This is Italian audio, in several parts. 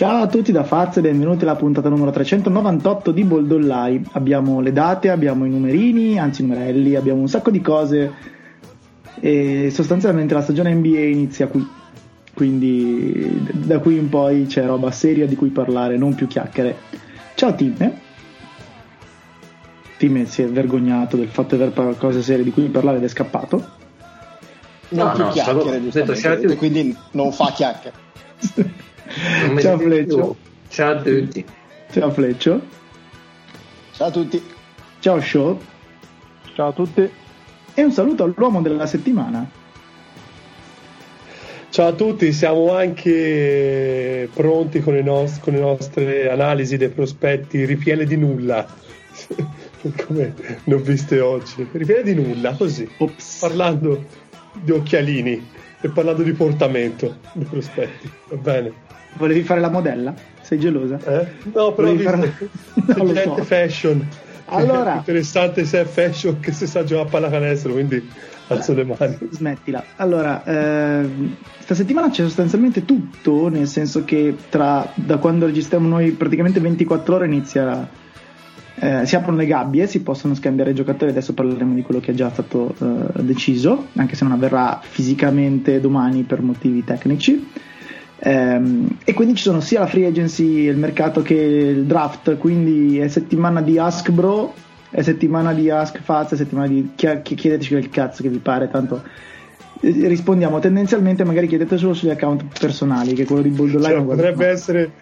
Ciao a tutti da Faz e benvenuti alla puntata numero 398 di Boldollai. Abbiamo le date, abbiamo i numerini, anzi i numerelli, abbiamo un sacco di cose e sostanzialmente la stagione NBA inizia qui. Quindi da qui in poi c'è roba seria di cui parlare, non più chiacchiere. Ciao Tim. Tim si è vergognato del fatto di aver cose serie di cui parlare ed è scappato. Non no, più no, chiacchiere, detto, quindi non fa chiacchiere. Ciao Fleccio. Ciao a tutti. Ciao Fleccio. Ciao a tutti. Ciao Show. Ciao a tutti. E un saluto all'uomo della settimana. Ciao a tutti, siamo anche pronti con le, nost- con le nostre analisi dei prospetti ripiene di nulla. Come ne ho viste oggi. Ripiene di nulla, così. Ops. Parlando di occhialini e parlando di portamento dei prospetti. Va bene. Volevi fare la modella? Sei gelosa? Eh? No, però Volevi fare... no, gente so. fashion. Allora, interessante se è fashion che si sa giocare a pallacanestro, quindi alzo le mani. Smettila. Allora, eh, stemana c'è sostanzialmente tutto, nel senso che tra, da quando registriamo noi praticamente 24 ore inizia eh, si aprono le gabbie, si possono scambiare i giocatori, adesso parleremo di quello che è già stato eh, deciso, anche se non avverrà fisicamente domani per motivi tecnici. Ehm, e quindi ci sono sia la free agency, il mercato che il draft, quindi è settimana di Ask Bro, è settimana di Ask Faz, è settimana di chiedeteci quel cazzo che vi pare, tanto eh, rispondiamo tendenzialmente, magari chiedete solo sugli account personali, che quello di Bold Online cioè, potrebbe essere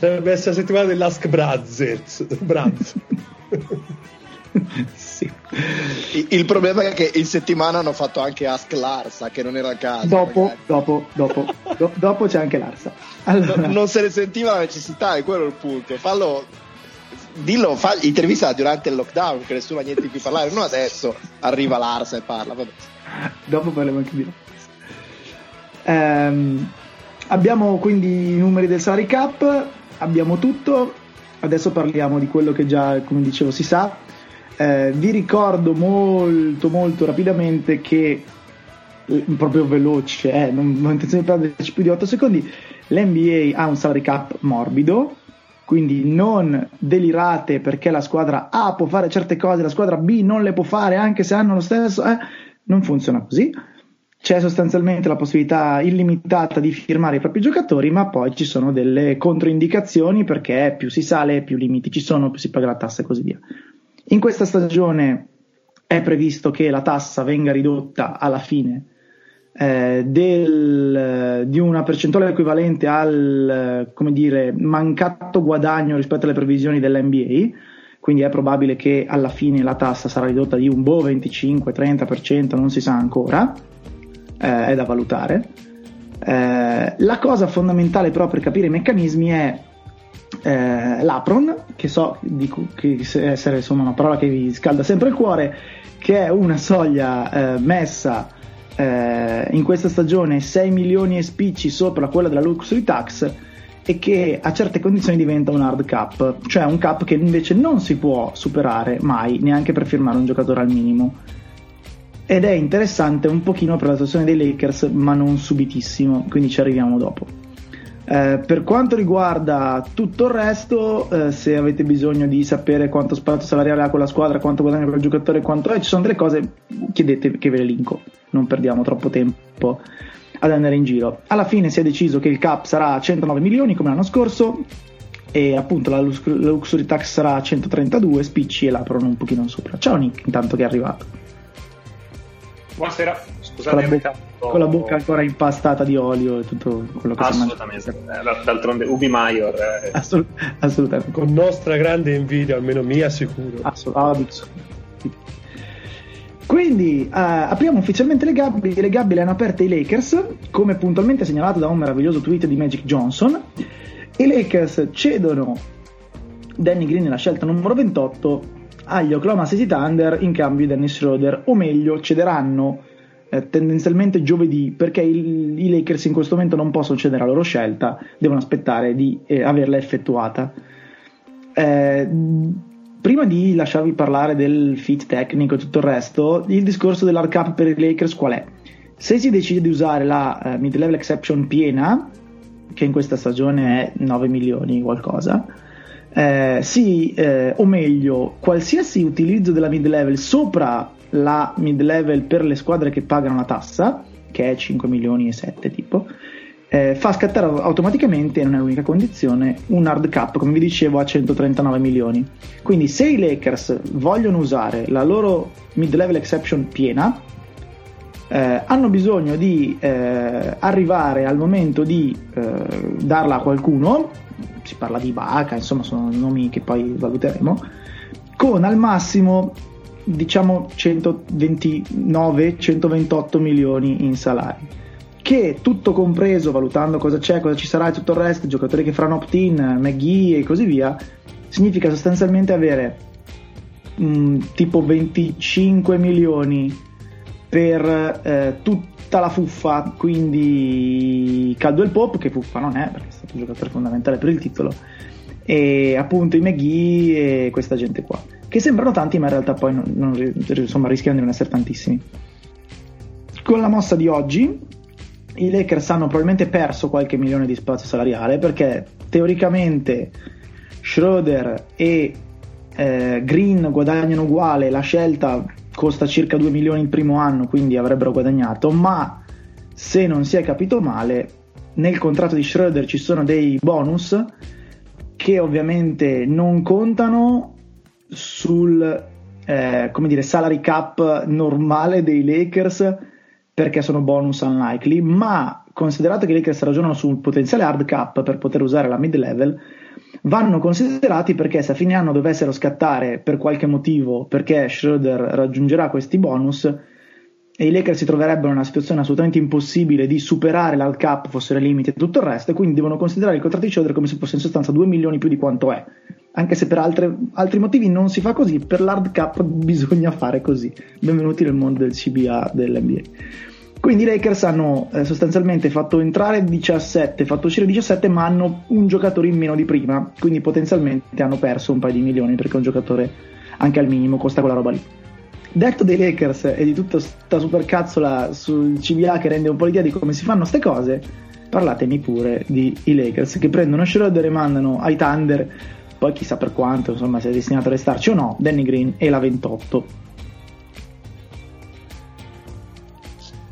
Dovrebbe essere la settimana dell'Ask Brothers. Brothers. Il problema è che in settimana hanno fatto anche Ask Larsa, che non era il caso. Dopo, dopo, dopo, do, dopo c'è anche Larsa. Allora. No, non se ne sentiva la necessità, è quello il punto. Fallo, dillo, fa, intervista durante il lockdown, che nessuno ha niente di cui parlare, non adesso arriva Larsa e parla. Vabbè. Dopo parliamo anche di Larsa. Ehm, abbiamo quindi i numeri del Salary Cup abbiamo tutto, adesso parliamo di quello che già, come dicevo, si sa. Eh, vi ricordo molto molto rapidamente che eh, proprio veloce, eh, non, ho intenzione di perderci più di 8 secondi. L'NBA ha un salary cap morbido, quindi non delirate perché la squadra A può fare certe cose, la squadra B non le può fare anche se hanno lo stesso, eh, non funziona così c'è sostanzialmente la possibilità illimitata di firmare i propri giocatori, ma poi ci sono delle controindicazioni perché più si sale, più limiti ci sono, più si paga la tassa e così via. In questa stagione è previsto che la tassa venga ridotta alla fine eh, del, di una percentuale equivalente al dire, mancato guadagno rispetto alle previsioni dell'NBA, quindi è probabile che alla fine la tassa sarà ridotta di un boh 25-30%, non si sa ancora eh, è da valutare. Eh, la cosa fondamentale però per capire i meccanismi è eh, l'apron, che so dico, che essere insomma, una parola che vi scalda sempre il cuore, che è una soglia eh, messa eh, in questa stagione 6 milioni e spicci sopra quella della luxury tax e che a certe condizioni diventa un hard cap, cioè un cap che invece non si può superare mai, neanche per firmare un giocatore al minimo ed è interessante un pochino per la situazione dei Lakers, ma non subitissimo, quindi ci arriviamo dopo. Eh, per quanto riguarda tutto il resto, eh, se avete bisogno di sapere quanto spazio salariale ha quella squadra, quanto guadagna quel giocatore, quanto è, ci sono delle cose, chiedete che ve le linko, non perdiamo troppo tempo ad andare in giro. Alla fine si è deciso che il cap sarà 109 milioni come l'anno scorso e appunto la, luxury tax sarà 132 spicci e l'aprono un pochino sopra. Ciao Nick, intanto che è arrivato. Buonasera, scusate bocca, con la bocca ancora impastata di olio e tutto quello che Assolutamente, eh, d'altronde Ubi Maior. Eh. Assolut- assolutamente. Con nostra grande invidia, almeno mia sicuro. Assolutamente. Quindi uh, apriamo ufficialmente le gabbie, le gabbie le hanno aperte i Lakers, come puntualmente segnalato da un meraviglioso tweet di Magic Johnson. I Lakers cedono Danny Green nella scelta numero 28 agli Oklahoma City Thunder in cambio di Dennis Schroeder, o meglio, cederanno eh, tendenzialmente giovedì perché il, i Lakers in questo momento non possono cedere la loro scelta, devono aspettare di eh, averla effettuata. Eh, prima di lasciarvi parlare del fit tecnico e tutto il resto, il discorso dell'hard cap per i Lakers qual è? Se si decide di usare la uh, mid-level exception piena, che in questa stagione è 9 milioni qualcosa, eh, sì, eh, o meglio, qualsiasi utilizzo della mid level sopra la mid level per le squadre che pagano la tassa, che è 5 milioni e 7 tipo, eh, fa scattare automaticamente, non è l'unica condizione, un hard cap, come vi dicevo, a 139 milioni. Quindi se i Lakers vogliono usare la loro mid-level exception piena, eh, hanno bisogno di eh, arrivare al momento di eh, darla a qualcuno, si parla di Baca, insomma sono nomi che poi valuteremo, con al massimo diciamo 129-128 milioni in salari. Che tutto compreso, valutando cosa c'è, cosa ci sarà e tutto il resto, giocatori che faranno opt-in, McGee e così via, significa sostanzialmente avere mh, mm, tipo 25 milioni per eh, tutta la fuffa, quindi Caldwell Pop, che fuffa non è, perché è stato un giocatore fondamentale per il titolo, e appunto i McGee e questa gente qua, che sembrano tanti ma in realtà poi non, non, insomma, rischiano di non essere tantissimi. Con la mossa di oggi i Lakers hanno probabilmente perso qualche milione di spazio salariale perché teoricamente Schroeder e eh, Green guadagnano uguale, la scelta costa circa 2 milioni il primo anno, quindi avrebbero guadagnato, ma se non si è capito male, nel contratto di Schroeder ci sono dei bonus che ovviamente non contano sul eh, come dire, salary cap normale dei Lakers perché sono bonus unlikely, ma considerato che i Lakers ragionano sul potenziale hard cap per poter usare la mid level, vanno considerati perché se a fine anno dovessero scattare per qualche motivo, perché Schroeder raggiungerà questi bonus, e i Lakers si troverebbero in una situazione assolutamente impossibile di superare l'hard cap, fossero limiti e tutto il resto, e quindi devono considerare il contratto di Schroeder come se fosse in sostanza 2 milioni più di quanto è. Anche se per altre, altri motivi non si fa così, per l'hard cap bisogna fare così. Benvenuti nel mondo del CBA dell'NBA. Quindi i Lakers hanno eh, sostanzialmente fatto entrare 17, fatto uscire 17, ma hanno un giocatore in meno di prima, quindi potenzialmente hanno perso un paio di milioni perché un giocatore anche al minimo costa quella roba lì. Detto dei Lakers e di tutta questa supercazzola sul CBA che rende un po' l'idea di come si fanno queste cose, parlatemi pure di i Lakers che prendono Schroeder e mandano ai Thunder, poi chissà per quanto, insomma se è destinato a restarci o no, Danny Green e la 28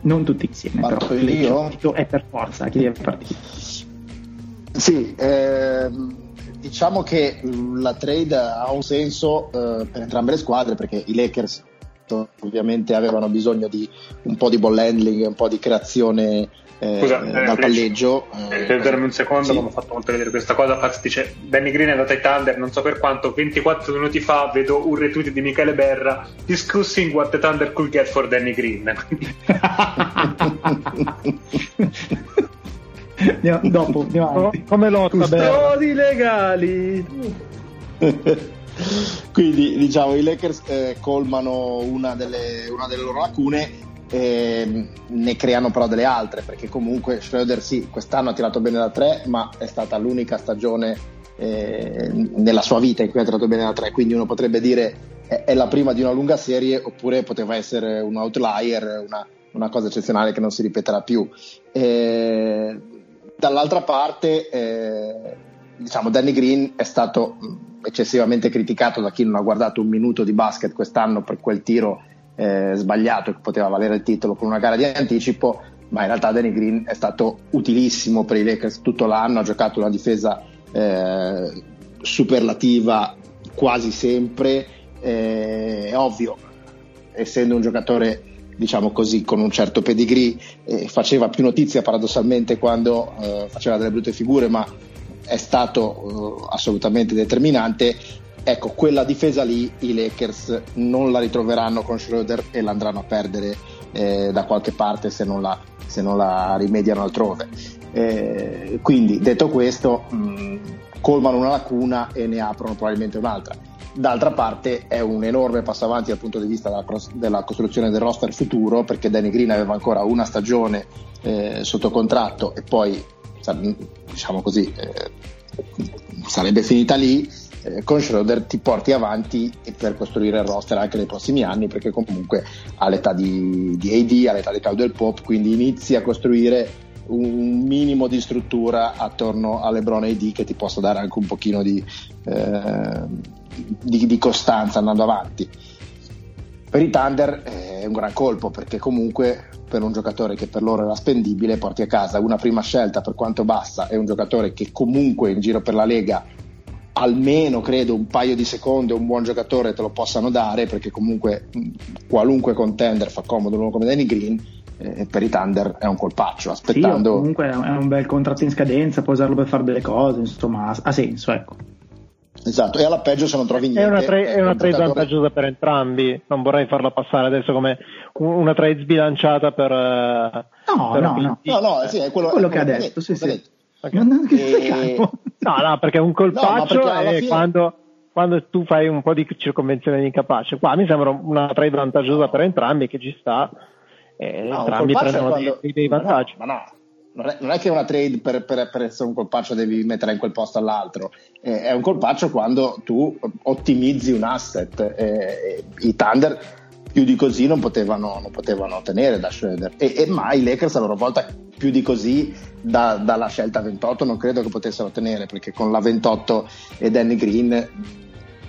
non tutti insieme. Parto però io? È per forza chi deve partire. Sì, ehm, diciamo che la trade ha un senso eh, per entrambe le squadre perché i Lakers ovviamente avevano bisogno di un po' di ball handling, un po' di creazione eh, Scusa, eh, dal palleggio. Eh, Perdermi un secondo, sì. mi ha fatto molto vedere questa cosa. Faz dice: Danny Green è andato ai Thunder, non so per quanto. 24 minuti fa vedo un retweet di Michele Berra discussing what the Thunder could get for Danny Green. andiamo, dopo, andiamo come lotta Custodi legali. Quindi diciamo i Lakers eh, colmano una delle, una delle loro lacune eh, ne creano però delle altre perché comunque Schroeder sì quest'anno ha tirato bene da 3 ma è stata l'unica stagione eh, nella sua vita in cui ha tirato bene da 3 quindi uno potrebbe dire è, è, la prima di una lunga serie oppure poteva essere un outlier una, una cosa eccezionale che non si ripeterà più. Eh, dall'altra parte eh, diciamo Danny Green è stato eccessivamente criticato da chi non ha guardato un minuto di basket quest'anno per quel tiro eh, sbagliato che poteva valere il titolo con una gara di anticipo, ma in realtà Danny Green è stato utilissimo per i Lakers tutto l'anno, ha giocato una difesa eh, superlativa quasi sempre, eh, è ovvio, essendo un giocatore diciamo così con un certo pedigree, eh, faceva più notizia paradossalmente quando eh, faceva delle brutte figure, ma è stato uh, assolutamente determinante ecco, quella difesa lì i Lakers non la ritroveranno con Schroeder e la andranno a perdere eh, da qualche parte se non la, se non la rimediano altrove. Eh, quindi, detto questo, mh, colmano una lacuna e ne aprono probabilmente un'altra. D'altra parte è un enorme passo avanti dal punto di vista della, della costruzione del roster futuro perché Danny Green aveva ancora una stagione eh, sotto contratto e poi, diciamo così, eh, sarebbe finita lì eh, con Schroeder ti porti avanti per costruire il roster anche nei prossimi anni perché comunque all'età di, di AD, all'età di Caldwell Pop, quindi inizi a costruire un minimo di struttura attorno a LeBron AD che ti possa dare anche un pochino di, eh, di, di costanza andando avanti. Per i Thunder è un gran colpo perché comunque per un giocatore che per loro era spendibile porti a casa una prima scelta per quanto bassa e un giocatore che comunque in giro per la Lega almeno credo un paio di secondi un buon giocatore te lo possano dare perché comunque qualunque contender fa comodo uno come Danny Green eh, per i Thunder è un colpaccio aspettando sì, comunque è un bel contratto in scadenza puoi usarlo per fare delle cose insomma ha, senso ecco Esatto, e alla peggio se non trovi niente. È una, tra- è una trade giocatore... vantaggiosa per entrambi, non vorrei farla passare adesso come una trade sbilanciata per... No, per no, no, no, no, sì, è quello, quello è che ha detto, sì, sì. Okay. Non, e... no, no, perché un colpaccio no, è fine... quando, quando, tu fai un po' di circonvenzione di incapace. Qua mi sembra una trade vantaggiosa per entrambi che ci sta. E no, entrambi prendono quando... dei, dei, vantaggi. Ma no, non è, non è, che una trade per, per, per, essere un colpaccio devi mettere in quel posto all'altro, eh, è un colpaccio quando tu ottimizzi un asset. Eh, I Thunder più di così non potevano, non potevano ottenere da Schroeder e, e mai i Lakers a loro volta più di così da, dalla scelta 28 non credo che potessero ottenere perché con la 28 e Danny Green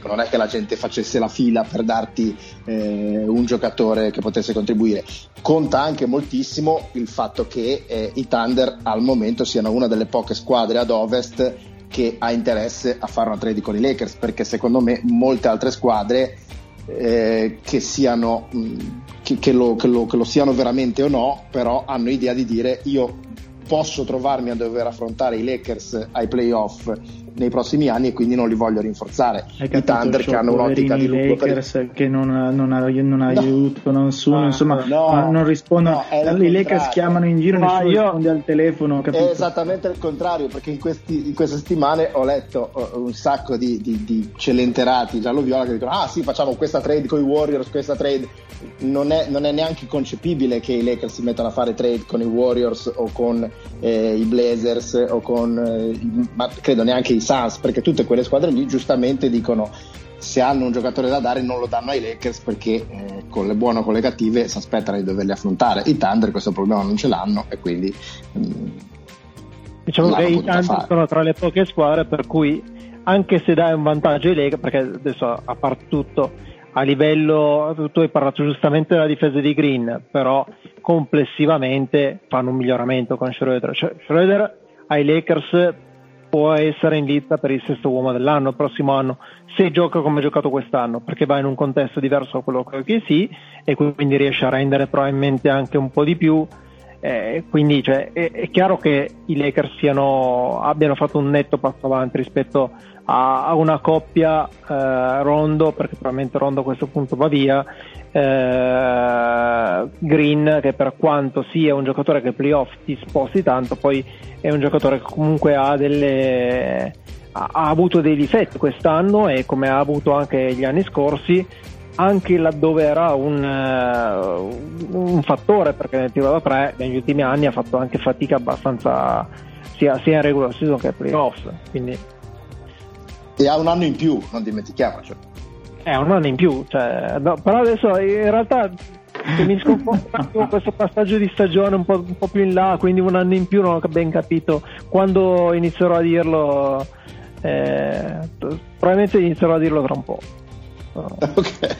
non è che la gente facesse la fila per darti eh, un giocatore che potesse contribuire. Conta anche moltissimo il fatto che eh, i Thunder al momento siano una delle poche squadre ad ovest che ha interesse a fare una trade con i Lakers, perché secondo me molte altre squadre eh, che, siano, mh, che, che, lo, lo, che lo siano veramente o no, però hanno idea di dire io posso trovarmi a dover affrontare i Lakers ai playoff nei prossimi anni e quindi non li voglio rinforzare. I Thunder che hanno un'ottica di lungo Lakers per... che non, non, non aiutano nessuno, no, insomma, no, non rispondono. No, I Lakers chiamano in giro, nessuno io... risponde al telefono. Capito? È esattamente il contrario, perché in, questi, in, queste settimane ho letto un sacco di, di, di celenterati giallo-viola che dicono: Ah, sì, facciamo questa trade con i Warriors, questa trade. Non è, non è neanche concepibile che i Lakers si mettano a fare trade con i Warriors o con eh, i Blazers o con, eh, ma credo neanche i Suns, perché tutte quelle squadre lì giustamente dicono se hanno un giocatore da dare non lo danno ai Lakers perché eh, con le buone o con le cattive si aspettano di doverli affrontare. I Thunder questo problema non ce l'hanno e quindi... Mh, mm, diciamo che i Thunder sono tra le poche squadre per cui anche se dai un vantaggio ai Lakers, perché adesso a parte tutto a livello, tu hai parlato giustamente della difesa di Green, però complessivamente fanno un miglioramento con Schroeder. Cioè, Schroeder ai Lakers può essere in lista per il sesto uomo dell'anno, il prossimo anno, se gioca come ha giocato quest'anno, perché va in un contesto diverso da quello che sì, e quindi riesce a rendere probabilmente anche un po' di più. Eh, quindi cioè, è, è, chiaro che i Lakers siano, abbiano fatto un netto passo avanti rispetto a, a una coppia eh, Rondo, perché probabilmente Rondo a questo punto va via, eh, Green che per quanto sia un giocatore che playoff ti sposti tanto, poi è un giocatore che comunque ha delle ha, avuto dei difetti quest'anno e come ha avuto anche gli anni scorsi anche laddove era un, uh, un, fattore perché nel tiro da tre negli ultimi anni ha fatto anche fatica abbastanza sia, sia in regular season che playoffs quindi... e ha un anno in più non dimentichiamoci è un anno in più, cioè, no, però adesso in realtà se mi sconforto questo passaggio di stagione un po', un po', più in là, quindi un anno in più non ho ben capito quando inizierò a dirlo, eh, probabilmente inizierò a dirlo tra un po'.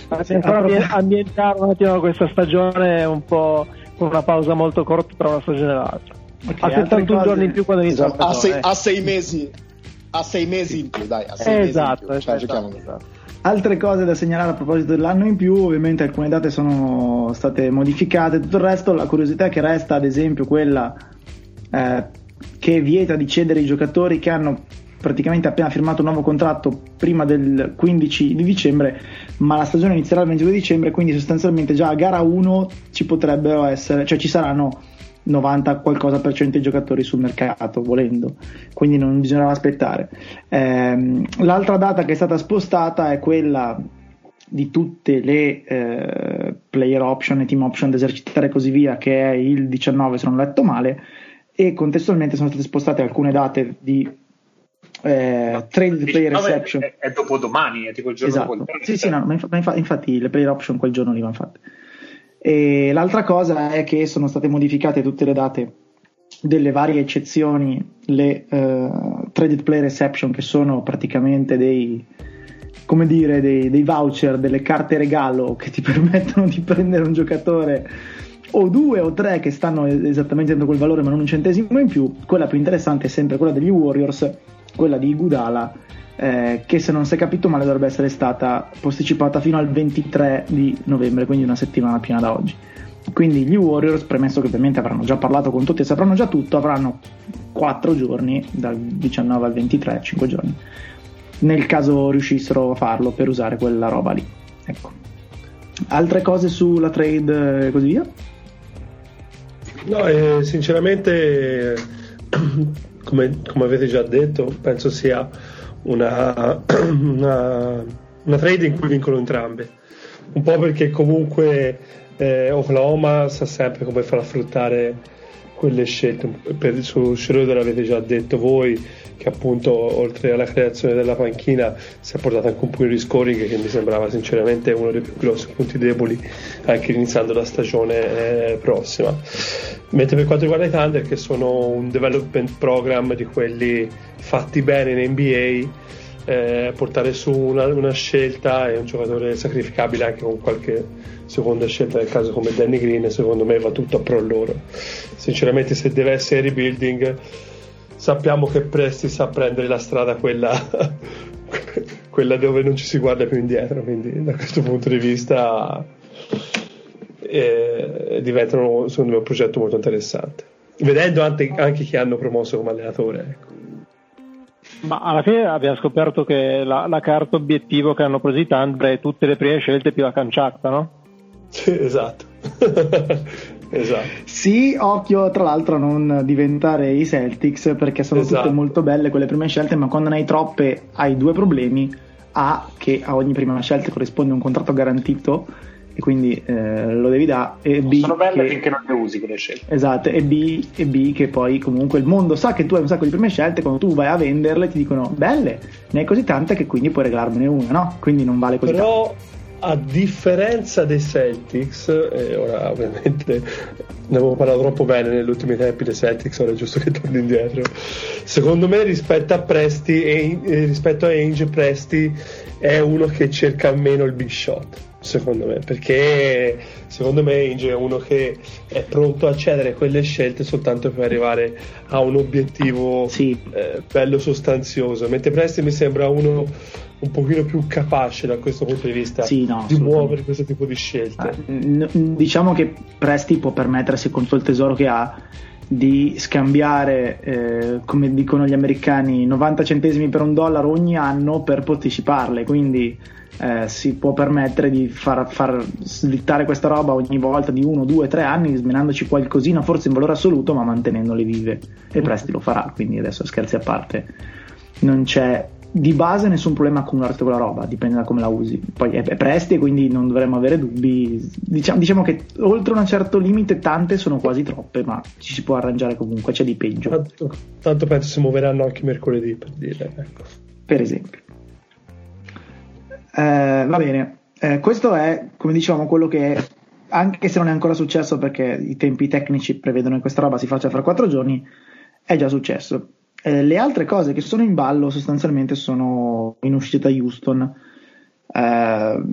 Okay. ambientare un attimo questa stagione un po' con una pausa molto corta tra una stagione e l'altra. Okay, a 71 giorni in più quando inizia esatto, a, sei, a sei mesi a sei mesi in più, dai, a sei esatto, mesi in più. Cioè, esatto, esatto. Altre cose da segnalare a proposito dell'anno in più, ovviamente alcune date sono state modificate, tutto il resto, la curiosità che resta ad esempio quella eh, che vieta di cedere i giocatori che hanno praticamente appena firmato un nuovo contratto prima del 15 di dicembre, ma la stagione inizierà il 22 dicembre, quindi sostanzialmente già a gara 1 ci potrebbero essere, cioè ci saranno 90 qualcosa per cento di giocatori sul mercato volendo. Quindi non bisognerà aspettare. Ehm, l'altra data che è stata spostata è quella di tutte le eh, player option e team option da esercitare e così via che è il 19 se non ho letto male. E contestualmente sono state spostate alcune date di eh, trade player reception è, è dopo domani è tipo il giorno esatto. dopo sì sì no, ma infatti, infatti le player option quel giorno li vanno fatte e l'altra cosa è che sono state modificate tutte le date delle varie eccezioni, le uh, traded player exception che sono praticamente dei, come dire, dei, dei, voucher, delle carte regalo che ti permettono di prendere un giocatore o due o tre che stanno esattamente dentro quel valore ma non un centesimo in più, quella più interessante è sempre quella degli Warriors, quella di Gudala, eh, che se non si è capito male dovrebbe essere stata posticipata fino al 23 di novembre, quindi una settimana piena da oggi. Quindi gli Warriors, premesso che ovviamente avranno già parlato con tutti e sapranno già tutto, avranno 4 giorni, dal 19 al 23, 5 giorni, nel caso riuscissero a farlo per usare quella roba lì. Ecco. Altre cose sulla trade e così via? No, eh, sinceramente, come, come, avete già detto, penso sia una, una, una trade in cui vincono entrambe. Un po' perché comunque eh, Oklahoma sa sempre come far affrontare quelle scelte. Per, su Schroeder avete già detto voi che appunto oltre alla creazione della panchina si è portato anche un po' di scoring che mi sembrava sinceramente uno dei più grossi punti deboli anche iniziando la stagione eh, prossima. Mentre per quanto riguarda i Thunder che sono un development program di quelli fatti bene in NBA eh, portare su una, una, scelta e un giocatore sacrificabile anche con qualche seconda scelta nel caso come Danny Green secondo me va tutto a pro loro sinceramente se deve essere rebuilding sappiamo che Presti sa prendere la strada quella, quella dove non ci si guarda più indietro quindi da questo punto di vista eh, diventano secondo me un progetto molto interessante vedendo anche, anche chi hanno promosso come allenatore ecco. Ma alla fine abbiamo scoperto che la, la carta obiettivo che hanno preso i Thunder è tutte le prime scelte più la canciacta, no? Sì, esatto. esatto. Sì, occhio tra l'altro a non diventare i Celtics perché sono esatto. tutte molto belle quelle prime scelte, ma quando ne hai troppe hai due problemi. A, che a ogni prima scelta corrisponde un contratto garantito e quindi eh, lo devi dare. E B, sono belle che... finché non le usi quelle scelte. Esatto, e B, e B che poi comunque il mondo sa che tu hai un sacco di prime scelte, quando tu vai a venderle ti dicono belle, ne hai così tante che quindi puoi regalarmene una, no? Quindi non vale così Però... tanto a differenza dei Celtics, e ora ovviamente ne avevo parlato troppo bene negli ultimi tempi dei Celtics, ora è giusto che torni indietro. Secondo me rispetto a Presti rispetto a Ainge Presti è uno che cerca meno il big shot secondo me, perché secondo me Inge è uno che è pronto a cedere quelle scelte soltanto per arrivare a un obiettivo sì. eh, bello sostanzioso, mentre Presti mi sembra uno un pochino più capace da questo punto di vista sì, no, di muovere questo tipo di scelte. Ah, diciamo che Presti può permettersi con tutto il tesoro che ha di scambiare, eh, come dicono gli americani, 90 centesimi per un dollaro ogni anno per posticiparle, quindi eh, si può permettere di far, far, slittare questa roba ogni volta di uno, due, tre anni, smenandoci qualcosina, forse in valore assoluto, ma mantenendole vive. E Presti lo farà, quindi adesso scherzi a parte, non c'è di base nessun problema a accumularti quella roba, dipende da come la usi. Poi è, Presti, quindi non dovremmo avere dubbi. Diciamo, diciamo, che oltre un certo limite, tante sono quasi troppe, ma ci si può arrangiare comunque, c'è di peggio. Tanto, tanto penso si muoveranno anche mercoledì per dire, ecco. Per esempio. Eh, va bene, eh, questo è come dicevamo quello che anche se non è ancora successo perché i tempi tecnici prevedono che questa roba si faccia fra quattro giorni, è già successo. Eh, le altre cose che sono in ballo sostanzialmente sono in uscita da Houston. Eh,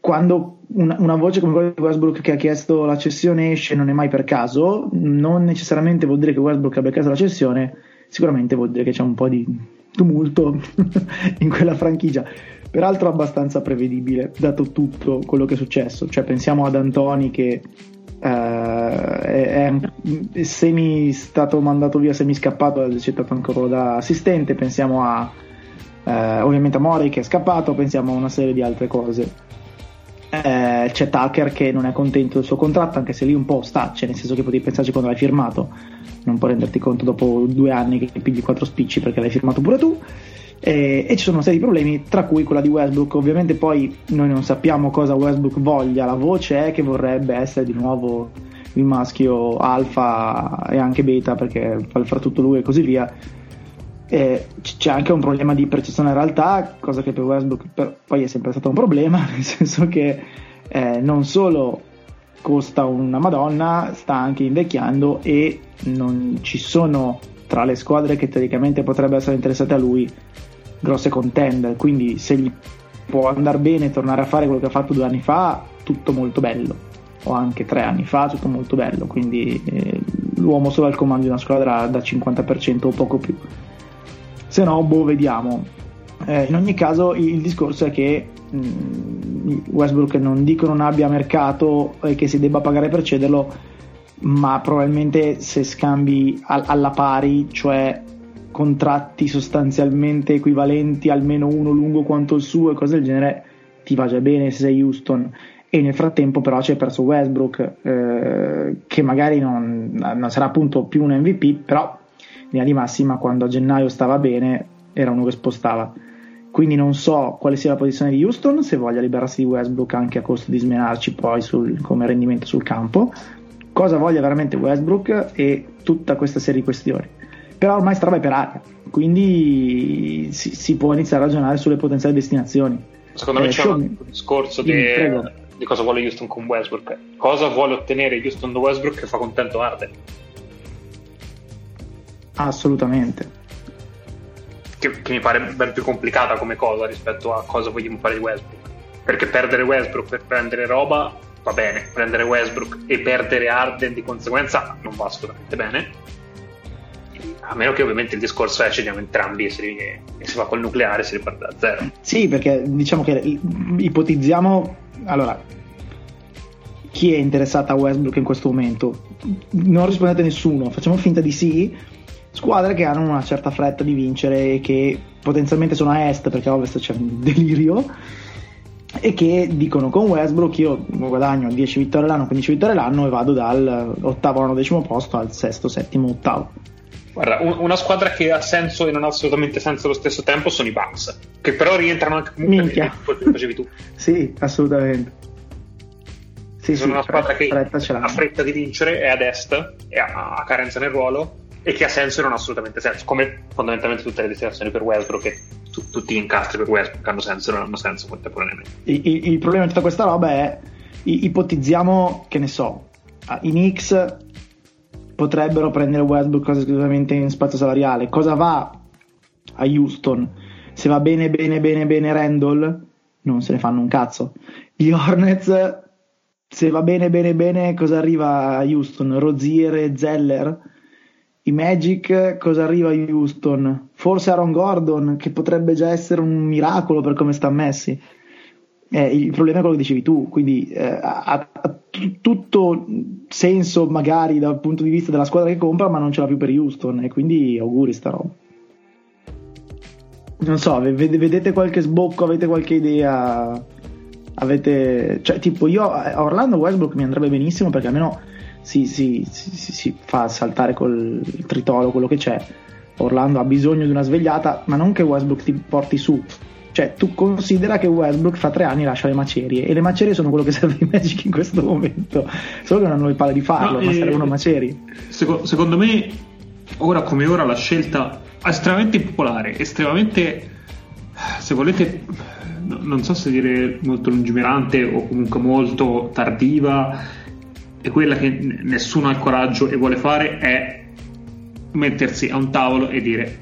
quando una, una, voce come quella di Westbrook che ha chiesto la cessione esce non è mai per caso, non necessariamente vuol dire che Westbrook abbia chiesto la cessione, sicuramente vuol dire che c'è un po' di tumulto in quella franchigia. Peraltro abbastanza prevedibile, dato tutto quello che è successo. Cioè, pensiamo ad Antoni che uh, è, è, semi stato mandato via, semi scappato, è accettato ancora da assistente. Pensiamo a uh, ovviamente a Mori che è scappato, pensiamo a una serie di altre cose. Uh, c'è Tucker che non è contento del suo contratto, anche se lì un po' sta, cioè nel senso che potevi pensarci quando l'hai firmato non puoi renderti conto dopo due anni che pigli quattro spicci perché l'hai firmato pure tu. E, e, ci sono una serie di problemi, tra cui quella di Westbrook. Ovviamente poi noi non sappiamo cosa Westbrook voglia, la voce è che vorrebbe essere di nuovo il maschio alfa e anche beta perché fa tutto lui e così via. E c'è anche un problema di percezione in realtà, cosa che per Westbrook per, poi è sempre stato un problema, nel senso che eh, non solo costa una Madonna, sta anche invecchiando e non ci sono tra le squadre che teoricamente potrebbero essere interessate a lui grosse contender, quindi se gli può andare bene tornare a fare quello che ha fatto due anni fa, tutto molto bello, o anche tre anni fa, tutto molto bello, quindi eh, l'uomo solo al comando di una squadra da 50% o poco più. Se no, boh, vediamo. Eh, in ogni caso, il, discorso è che mh, mm, Westbrook non dico non abbia mercato e che si debba pagare per cederlo, ma probabilmente se scambi al, alla pari, cioè contratti sostanzialmente equivalenti, almeno uno lungo quanto il suo e cose del genere, ti va già bene se sei Houston. E nel frattempo, però, hai perso Westbrook, eh, che magari non, non, sarà appunto più un MVP, però linea di massima, quando a gennaio stava bene, era uno che spostava. Quindi non so quale sia la posizione di Houston, se voglia liberarsi di Westbrook anche a costo di smenarci poi sul, come rendimento sul campo, cosa voglia veramente Westbrook e tutta questa serie di questioni però ormai strada è per aria, quindi si, si, può iniziare a ragionare sulle potenziali destinazioni. Secondo eh, me c'è show, un discorso di, di, cosa vuole Houston con Westbrook. Cosa vuole ottenere Houston da Westbrook che fa contento Arden? Assolutamente. Che, che, mi pare ben più complicata come cosa rispetto a cosa vogliamo fare di Westbrook. Perché perdere Westbrook per prendere roba va bene, prendere Westbrook e perdere Arden di conseguenza non va assolutamente bene a meno che ovviamente il discorso è cediamo entrambi e si, e si fa col nucleare e si riparte da zero. Sì, perché diciamo che ipotizziamo allora chi è interessato a Westbrook in questo momento? Non rispondete a nessuno, facciamo finta di sì. Squadre che hanno una certa fretta di vincere e che potenzialmente sono a est perché a ovest c'è un delirio e che dicono con Westbrook io guadagno 10 vittorie l'anno, 15 vittorie l'anno e vado dal ottavo al decimo posto al sesto, settimo, ottavo Guarda, un, una squadra che ha senso e non ha assolutamente senso allo stesso tempo sono i Bucks, che però rientrano anche comunque Minchia. che facevi tu. sì, assolutamente. Sì, sono sì, una squadra che ha fretta di vincere, è ad est, e ha carenza nel ruolo e che ha senso e non ha assolutamente senso, come fondamentalmente tutte le destinazioni per Westbrook che tu, tutti gli incastri per Westbrook hanno senso e non hanno senso contemporaneamente. Il, il, il problema di tutta questa roba è ipotizziamo, che ne so, i Knicks potrebbero prendere Westbrook esclusivamente in spazio salariale. Cosa va a Houston? Se va bene, bene, bene, bene Randall, non se ne fanno un cazzo. Gli Hornets, se va bene, bene, bene, cosa arriva a Houston? Rozier e Zeller? I Magic, cosa arriva a Houston? Forse Aaron Gordon, che potrebbe già essere un miracolo per come sta messi. Eh, il problema è quello che dicevi tu, quindi eh, ha, ha t- tutto senso magari dal punto di vista della squadra che compra, ma non ce l'ha più per Houston e quindi auguri sta roba. Non so, vedete qualche sbocco, avete qualche idea? Avete, cioè, tipo, io a Orlando Westbrook mi andrebbe benissimo perché almeno si, si, si, si fa saltare col tritolo quello che c'è. Orlando ha bisogno di una svegliata, ma non che Westbrook ti porti su, cioè, tu considera che Westbrook fra tre anni lascia le macerie e le macerie sono quello che serve ai Magic in questo momento. Solo che non hanno le palle di farlo, no, ma eh, servono macerie. Secondo, secondo me, ora come ora, la scelta estremamente impopolare, estremamente, se volete, non so se dire molto lungimirante o comunque molto tardiva, e quella che nessuno ha il coraggio e vuole fare è mettersi a un tavolo e dire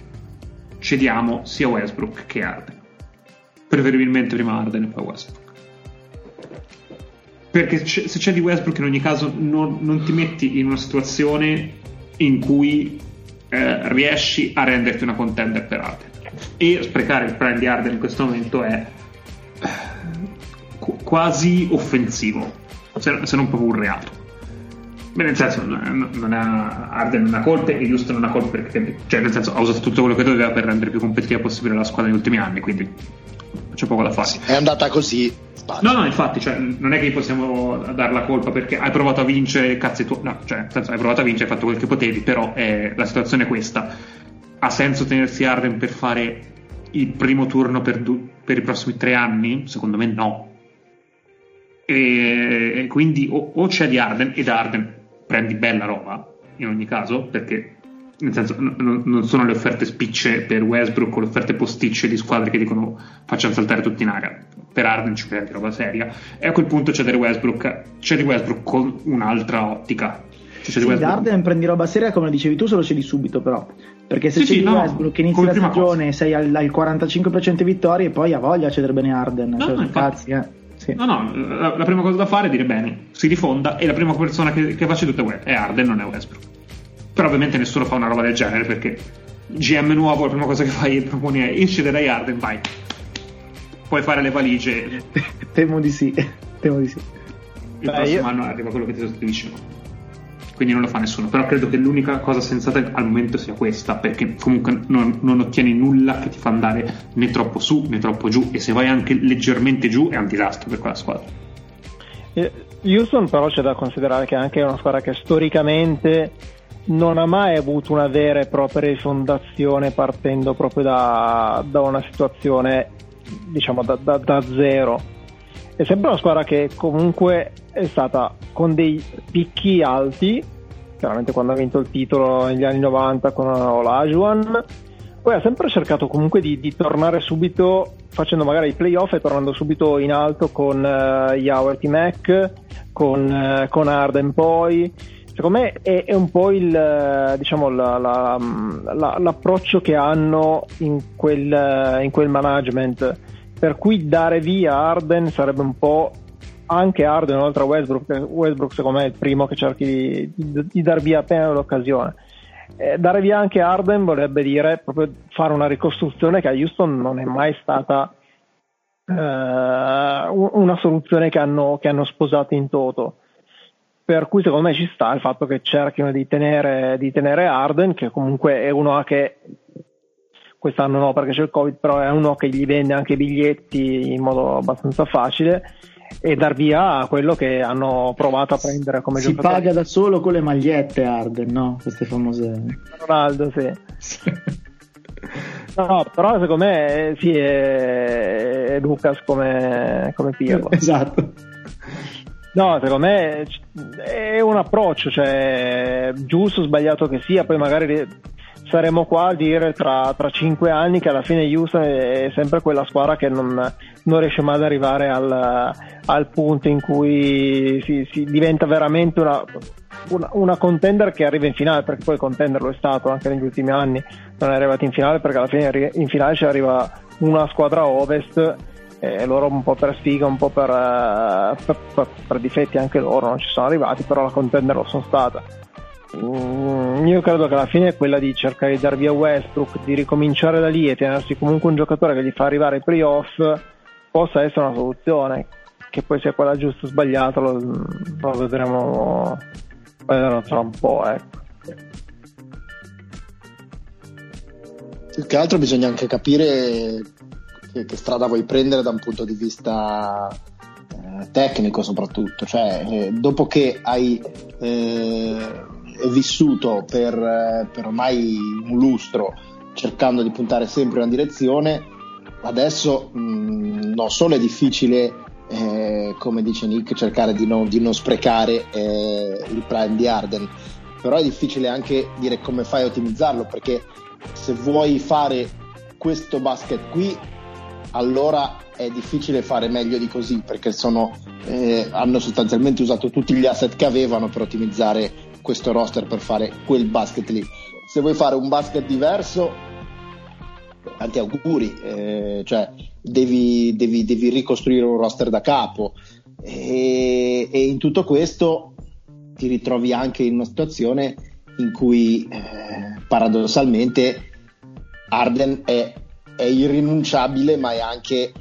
cediamo sia Westbrook che Arden preferibilmente prima Arden e poi Westbrook. Perché c- se c'è di Westbrook in ogni caso non, non, ti metti in una situazione in cui eh, riesci a renderti una contender per Arden. E sprecare il prime di Arden in questo momento è eh, qu- quasi offensivo, se, se non proprio un reato. Beh, nel senso, non ha, Arden non ha colpe e Houston non ha colpe perché, cioè, nel senso, ha usato tutto quello che doveva per rendere più competitiva possibile la squadra negli ultimi anni, quindi c'è poco da fare. È andata così. No, no, infatti, cioè, non è che possiamo dare la colpa perché hai provato a vincere, cazzi tu. No, cioè, senso, hai provato a vincere, hai fatto quel che potevi, però eh, la situazione è questa. Ha senso tenersi Arden per fare il primo turno per, du- per i prossimi tre anni? Secondo me no. E, e quindi o, o c'è di Arden ed Arden prendi bella roba, in ogni caso, perché nel senso n- non sono le offerte spicce per Westbrook o le offerte posticce di squadre che dicono facciamo saltare tutti in aria. Per Arden ci crede roba seria. E a quel punto cedere Westbrook cedi Westbrook con un'altra ottica. Cioè, sì, Westbrook... Arden prendi roba seria come dicevi tu se lo cedi subito però. Perché se sì, cedi sì, no, Westbrook inizi la stagione cosa. sei al, al 45% di vittorie e poi ha voglia a cedere bene Arden no, cioè, no, cazzi, eh. Sì. no no la, la, prima cosa da fare è dire bene si rifonda e la prima persona che, che fa ceduta è Arden non è Westbrook però ovviamente nessuno fa una roba del genere perché GM nuovo, la prima cosa che fai è proponi è incederai Arden, vai. Puoi fare le valigie. Temo di sì. Temo di sì. Il Beh, prossimo io... anno arriva quello che ti dicevo. Quindi non lo fa nessuno. Però credo che l'unica cosa sensata al momento sia questa, perché comunque non, non ottieni nulla che ti fa andare né troppo su né troppo giù. E se vai anche leggermente giù è un disastro per quella squadra. Eh, Houston però c'è da considerare che è anche una squadra che storicamente non ha mai avuto una vera e propria rifondazione partendo proprio da, da una situazione diciamo da, da, da, zero è sempre una squadra che comunque è stata con dei picchi alti chiaramente quando ha vinto il titolo negli anni 90 con Olajuwon poi ha sempre cercato comunque di, di, tornare subito facendo magari i playoff e tornando subito in alto con uh, Yao Mac con, uh, con Arden poi. Secondo me è, è un po' il, diciamo, la, la, la, l'approccio che hanno in quel, in quel, management per cui dare via Arden sarebbe un po' anche Arden oltre a Westbrook Westbrook secondo me è il primo che cerchi di, di, di dar via appena l'occasione. Eh, dare via anche Arden vorrebbe dire proprio fare una ricostruzione che a Houston non è mai stata eh, una soluzione che hanno, che hanno sposato in toto. Per cui secondo me ci sta il fatto che cerchino di tenere, di tenere Arden, che comunque è uno che quest'anno no perché c'è il Covid, però è uno che gli vende anche i biglietti in modo abbastanza facile e dar via quello che hanno provato a prendere come si giocatore. Si paga da solo con le magliette Arden, no? Queste famose. Ronaldo, sì. no, però secondo me sì, è, è Lucas come, come Pirlo. Esatto. No, secondo me è un approccio, cioè giusto o sbagliato che sia, poi magari saremo qua a dire tra, tra cinque anni che alla fine Houston è sempre quella squadra che non, non riesce mai ad arrivare al, al punto in cui si, si diventa veramente una, una, una, contender che arriva in finale, perché poi contender lo è stato anche negli ultimi anni, non è arrivato in finale perché alla fine in finale ci arriva una squadra ovest e loro un po' per sfiga, un po' per, uh, per, per, per, difetti anche loro non ci sono arrivati, però la contender lo sono stata. Mm, io credo che alla fine è quella di cercare di dar via Westbrook, di ricominciare da lì e tenersi comunque un giocatore che gli fa arrivare ai playoff possa essere una soluzione, che poi sia quella giusta o sbagliata lo, lo vedremo, tra un po'. Ecco. Più che altro bisogna anche capire che, che strada vuoi prendere da un punto di vista eh, tecnico soprattutto, cioè eh, dopo che hai eh, vissuto per, eh, per ormai un lustro cercando di puntare sempre in una direzione, adesso mh, mm, non solo è difficile, eh, come dice Nick, cercare di non, di non sprecare eh, il prime di Arden, però è difficile anche dire come fai a ottimizzarlo, perché se vuoi fare questo basket qui allora è difficile fare meglio di così perché sono, eh, hanno sostanzialmente usato tutti gli asset che avevano per ottimizzare questo roster per fare quel basket lì. Se vuoi fare un basket diverso, tanti auguri, eh, cioè devi, devi, devi, ricostruire un roster da capo e, e, in tutto questo ti ritrovi anche in una situazione in cui eh, paradossalmente Arden è è irrinunciabile, ma è anche,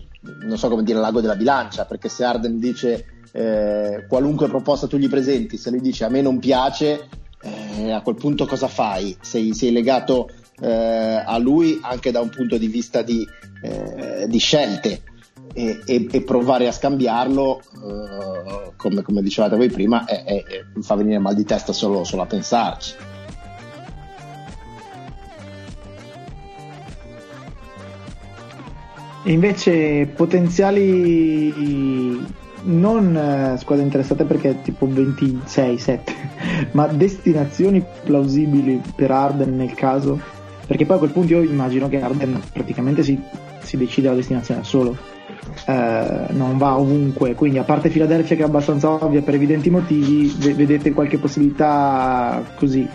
non so come dire, l'ago della bilancia, perché se Arden dice eh, qualunque proposta tu gli presenti, se lui dice a me non piace, eh, a quel punto cosa fai? Sei, sei legato eh, a lui anche da un punto di vista di, eh, di scelte. E, e, e, provare a scambiarlo, uh, come, come, dicevate voi prima, è, è, è, fa venire mal di testa solo, solo a pensarci. Invece potenziali non eh, squadre interessate perché tipo 26, 7, ma destinazioni plausibili per Arden nel caso? Perché poi a quel punto io immagino che Arden praticamente si, si decide la destinazione da solo. Eh, non va ovunque, quindi a parte Philadelphia che è abbastanza ovvia per evidenti motivi, vedete qualche possibilità così,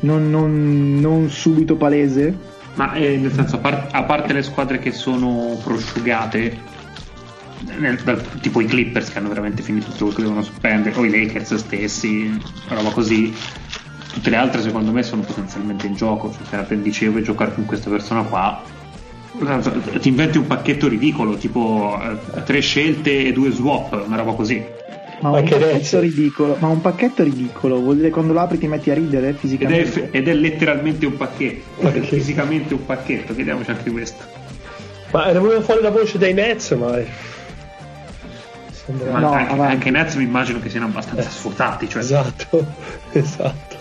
non, non, non subito palese? Ma eh, nel senso, a, par- a, parte le squadre che sono prosciugate, nel, dal, tipo i Clippers che hanno veramente finito tutto quello che devono spendere, o i Lakers stessi, roba così, tutte le altre secondo me sono potenzialmente in gioco. Cioè, se dicevo giocare con questa persona qua, ti inventi un pacchetto ridicolo, tipo eh, tre scelte e due swap, una roba così. Ma un, pacchetto ridicolo, ma un pacchetto ridicolo, vuol dire quando lo apri ti metti a ridere fisicamente. Ed è, ed è letteralmente un pacchetto, okay. fisicamente un pacchetto, chiediamoci anche questo. Ma era venuta fuori la voce dai Nets, ma... ma no, anche, anche, i Nets mi immagino che siano abbastanza eh. sfruttati. Cioè... Esatto, esatto.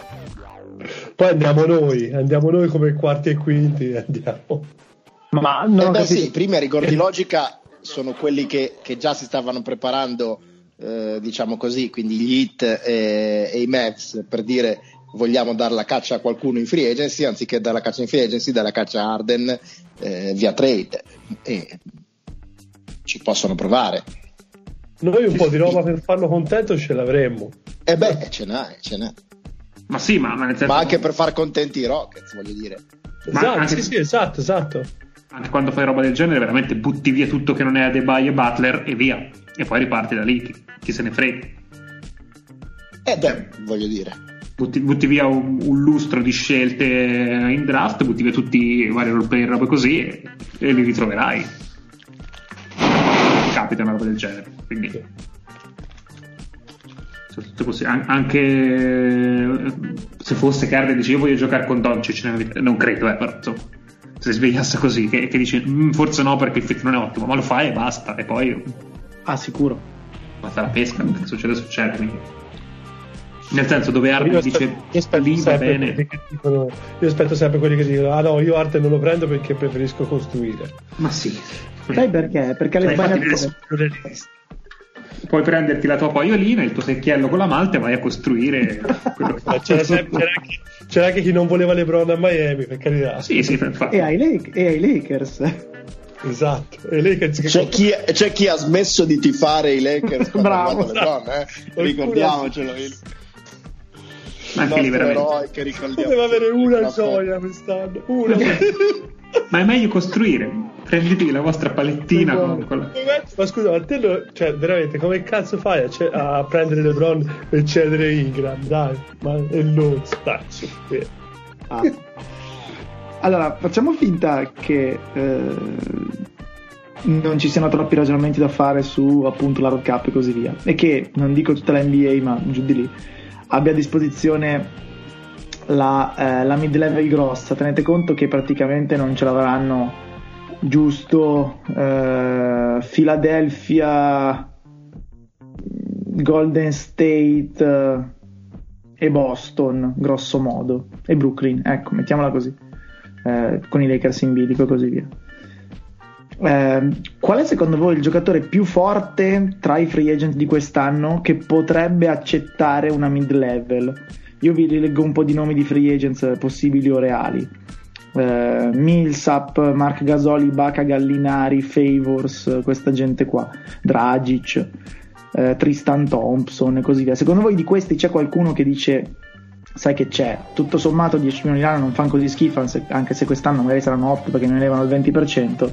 Poi andiamo noi, andiamo noi come quarti e quinti, andiamo. Ma no, eh beh, sì, i primi rigor di logica sono quelli che, che già si stavano preparando eh, diciamo così, quindi gli hit e, e, i Mavs per dire vogliamo dare la caccia a qualcuno in free agency, anziché dare la caccia in free agency, dare la caccia a Arden eh, via trade. E ci possono provare. Noi un po' di roba per farlo contento ce l'avremmo. E eh beh, ce n'è, ce n'è. Ma sì, ma, ma, senso... ma anche per far contenti i Rockets, voglio dire. Esatto, anche... sì, sì, esatto, esatto. Anche quando fai roba del genere, veramente butti via tutto che non è Adebayo e Butler e via e poi riparti da lì, chi, chi se ne frega. Eh beh, voglio dire. Butti, butti via un, un, lustro di scelte in draft, butti via tutti i vari roleplayer, robe così e, e, li ritroverai. Capita una roba del genere, quindi... Così. Anche se fosse che Arden dice io voglio giocare con Doncic, non credo, eh, però insomma, se svegliasse così, che, che dice mm, forse no perché il fit non è ottimo, ma lo fai e basta, e poi Ah, sicuro. Basta la pesca, che succede succede. Quindi. Nel senso dove Arte dice lì va bene. Dicono, io aspetto sempre quelli che dicono ah no io Arte non lo prendo perché preferisco costruire. Ma sì. Sai perché? Perché le sbagliate puoi prenderti la tua paiolina, il tuo secchiello con la malta e vai a costruire quello che c'era, sempre, c'era, anche, c'era, anche, chi non voleva LeBron a Miami, per carità. Sì, sì, e ai, Lake, e ai Lakers. Esatto, e Lakers c'è, chi, c'è chi ha smesso di tifare i Lakers Bravo, LeBron, eh? ricordiamocelo. Il, Ma anche lì veramente che Poteva avere una gioia quest'anno, una. Ma è meglio costruire. Prenditi la vostra palettina. Con, con Ma scusa, ma te lo, cioè, veramente, come cazzo fai a, a prendere LeBron e cedere Ingram? Dai, ma è non staccio. Ah. Allora, facciamo finta che eh, non ci siano troppi ragionamenti da fare su appunto la Road Cup e così via. E che, non dico tutta la NBA, ma giù di lì, abbia a disposizione la, eh, la mid-level grossa. Tenete conto che praticamente non ce l'avranno giusto eh, Philadelphia, Golden State eh, e Boston, grosso modo, e Brooklyn, ecco, mettiamola così eh, con i Lakers in bilico e così via. Eh, qual è secondo voi il giocatore più forte tra i free agent di quest'anno che potrebbe accettare una mid level? Io vi rileggo un po' di nomi di free agents possibili o reali. Eh, Millsap, Mark Gasoli, Baca Gallinari, Favors, questa gente qua, Dragic, eh, Tristan Thompson e così via. Secondo voi di questi c'è qualcuno che dice sai che c'è, tutto sommato 10 milioni l'anno non fanno così schifo, anche se quest'anno magari saranno 8 perché ne levano il 20%,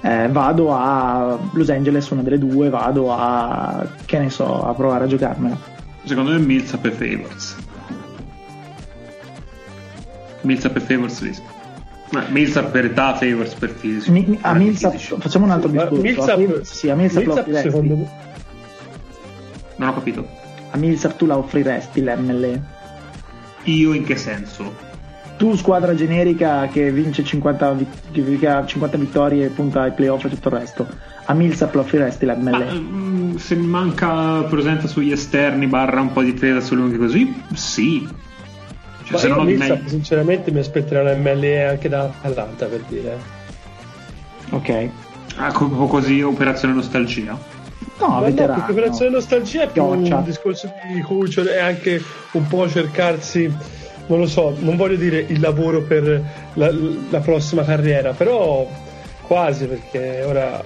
eh, vado a Los Angeles, una delle due, vado a, che ne so, a provare a giocarmela. Secondo me Millsap e Favors. Millsap e Favors rischio. Millsap per età, Favors per fisico. Mi, a Millsap, facciamo un altro discorso. Millsap, sì, a Millsap, Millsap secondo me. Non ho capito. A Millsap tu la offriresti l'MLE? Io in che senso? Tu squadra generica che vince 50, che 50 vittorie e punta ai playoff e tutto il resto. A Millsap lo offriresti la MLE? Ma, mm, se mi manca presenza sugli esterni barra un po' di trade su lunghi così, sì. Cioè, se non Millsap, mai... sinceramente mi aspetterei una MLE anche da Atlanta per dire. Ok. Ah, così operazione nostalgia. No, veterano. No, Operazione Nostalgia è più Pioccia. un discorso di cucciolo e anche un po' cercarsi, non lo so, non voglio dire il lavoro per la, la prossima carriera, però quasi perché ora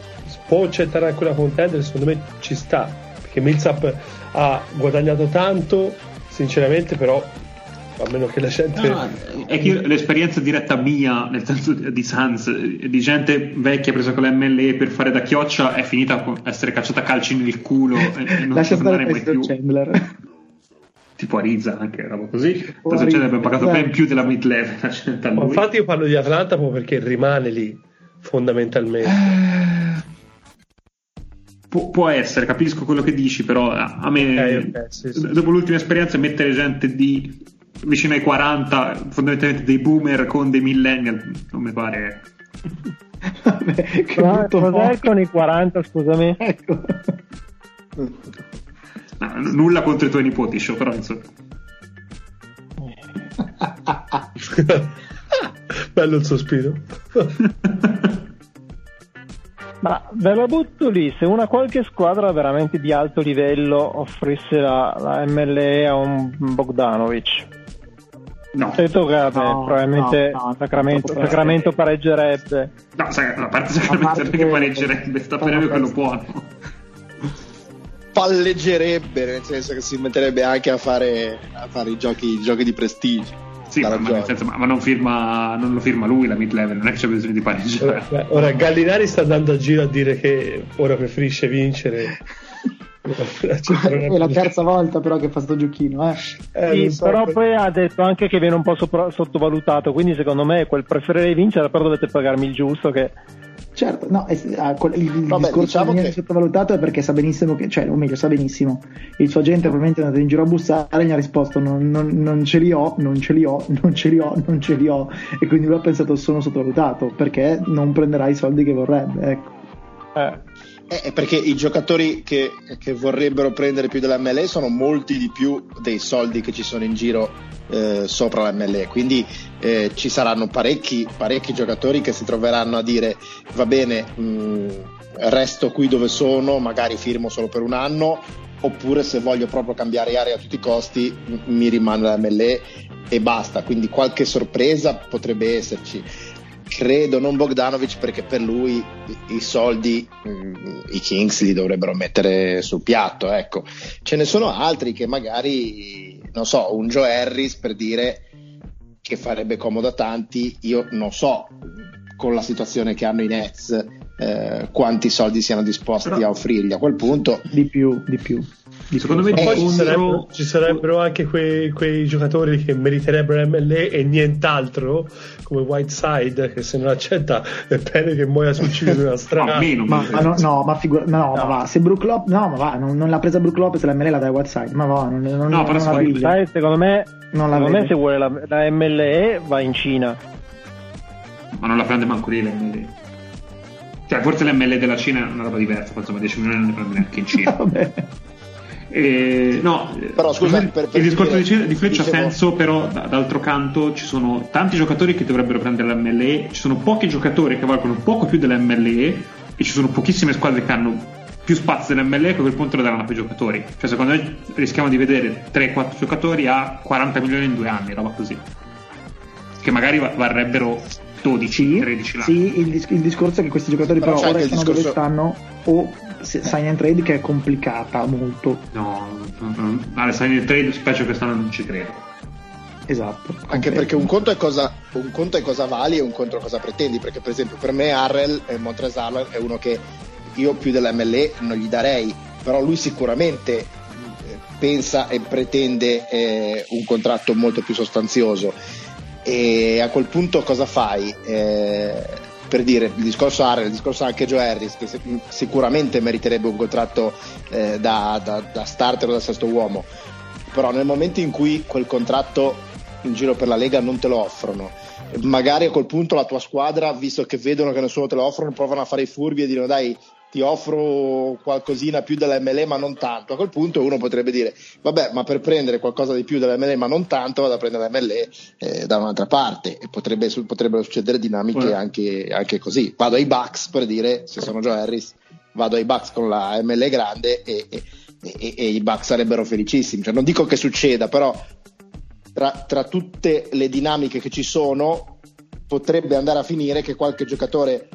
può accettare anche una contender, secondo me ci sta, perché Millsap ha guadagnato tanto, sinceramente, però a meno che la gente no, è che l'esperienza diretta mia nel senso di Sans di gente vecchia presa con l'MLE per fare da chioccia è finita con essere cacciata a calci nel culo e non Lascia tornare mai più. Chandler. tipo Arizza anche roba così. Oh, Arizza abbiamo pagato ben più della mid level infatti io parlo di Atlanta proprio perché rimane lì fondamentalmente. Pu- può essere, capisco quello che dici, però a me, okay, okay, sì, sì. dopo l'ultima esperienza, mettere gente di vicino ai 40, fondamentalmente dei boomer con dei millennial, non mi pare. Vabbè, no, cos'è con i 40, scusami? Ecco. No, nulla contro i tuoi nipoti, show, però insomma. Bello il sospiro. Ma ve la butto lì, se una qualche squadra veramente di alto livello offrisse la, la MLE a un Bogdanovic, No. Detto che vabbè, no, probabilmente no, no, Sacramento, Sacramento pareggerebbe. No, a parte Sacramento non è che pareggerebbe, sta per quello buono. Palleggerebbe, nel senso che si metterebbe anche a fare, a fare i, giochi, i giochi di prestigio. Sì, ma, ma, senso, ma, ma non, firma, non, lo firma lui la mid level, non è che c'è bisogno di pareggiare. Ora, ora Gallinari sta andando a giro a dire che ora preferisce vincere è la terza volta però che fa sto giochino eh. Eh, sì, so però poi ha detto anche che viene un po' sopra- sottovalutato quindi secondo me quel preferire vincere però dovete pagarmi il giusto che certo no, è, ah, il, il Vabbè, discorso diciamo che viene sottovalutato è perché sa benissimo che cioè o meglio sa benissimo il suo agente probabilmente è andato in giro a bussare e gli ha risposto non, non, non ce li ho non ce li ho non ce li ho non ce li ho. E quindi lui ha pensato sono sottovalutato perché non prenderà i soldi che vorrebbe ecco. Eh eh, perché i giocatori che, che, vorrebbero prendere più della MLE sono molti di più dei soldi che ci sono in giro eh, sopra la MLE, quindi eh, ci saranno parecchi, parecchi, giocatori che si troveranno a dire va bene, mh, mm, resto qui dove sono, magari firmo solo per un anno, oppure se voglio proprio cambiare area a tutti i costi mi rimane la MLE e basta, quindi qualche sorpresa potrebbe esserci credo non Bogdanovic perché per lui i soldi mm, i Kings li dovrebbero mettere sul piatto ecco. Ce ne sono altri che magari non so un Joe Harris per dire che farebbe comodo a tanti io non so con la situazione che hanno i Nets eh, quanti soldi siano disposti Però... a offrirgli a quel punto. Di più di più Secondo me poi ci sarebbero, ci sarebbero anche quei, quei, giocatori che meriterebbero MLE e nient'altro, come Whiteside, che se non accetta è bene che muoia sul cibo di una strada. no, ma, ma no, no, ma, figura, no, no. ma va, se Brook Lopez, no, ma va, non, non, l'ha presa Brook Lopez la MLE la dai Whiteside, ma va, non, non, no, però Whiteside, secondo me, non la secondo me se vuole la, la MLE va in Cina. Ma non la prende manco lì l'MLE. Cioè, forse l'MLE della Cina è una roba diversa, insomma 10 milioni non ne prende neanche in Cina. Vabbè. Eh, no, però scusa, il, per, per il discorso dire, di Fletch ha senso, però d- d'altro canto ci sono tanti giocatori che dovrebbero prendere l'MLE, ci sono pochi giocatori che valgono poco più dell'MLE e ci sono pochissime squadre che hanno più spazio dell'MLE che a quel punto lo daranno a più giocatori. Cioè, secondo me rischiamo di vedere 3-4 giocatori a 40 milioni in due anni, roba così. Che magari varrebbero 12, sì, 13 l'anno. Sì, il, il, discorso è che questi giocatori però, però ora stanno discorso... dove stanno o sign and trade che è complicata molto. No, alle sign and trade specie quest'anno non ci credo. Esatto. Anche perché un conto, è cosa, un conto è cosa vali e un conto è cosa pretendi. Perché, per esempio, per me Harrell e Montrezl è uno che io più dell'MLE non gli darei, però lui sicuramente eh, pensa e pretende eh, un contratto molto più sostanzioso. E a quel punto cosa fai? Eh, per dire il discorso Harrell, il discorso anche Joe Harris, che sicuramente meriterebbe un contratto eh, da, da, da starter o da sesto uomo, però nel momento in cui quel contratto in giro per la Lega non te lo offrono, magari a quel punto la tua squadra, visto che vedono che nessuno te lo offrono, provano a fare i furbi e dicono dai ti offro qualcosina più dell'MLE ma non tanto. A quel punto uno potrebbe dire, vabbè, ma per prendere qualcosa di più dell'MLE ma non tanto vado a prendere l'MLE eh, da un'altra parte e potrebbe, potrebbero succedere dinamiche anche, anche, così. Vado ai Bucks per dire, se sono Joe Harris, vado ai Bucks con la ML grande e, e, e, e i Bucks sarebbero felicissimi. Cioè, non dico che succeda, però tra, tra tutte le dinamiche che ci sono potrebbe andare a finire che qualche giocatore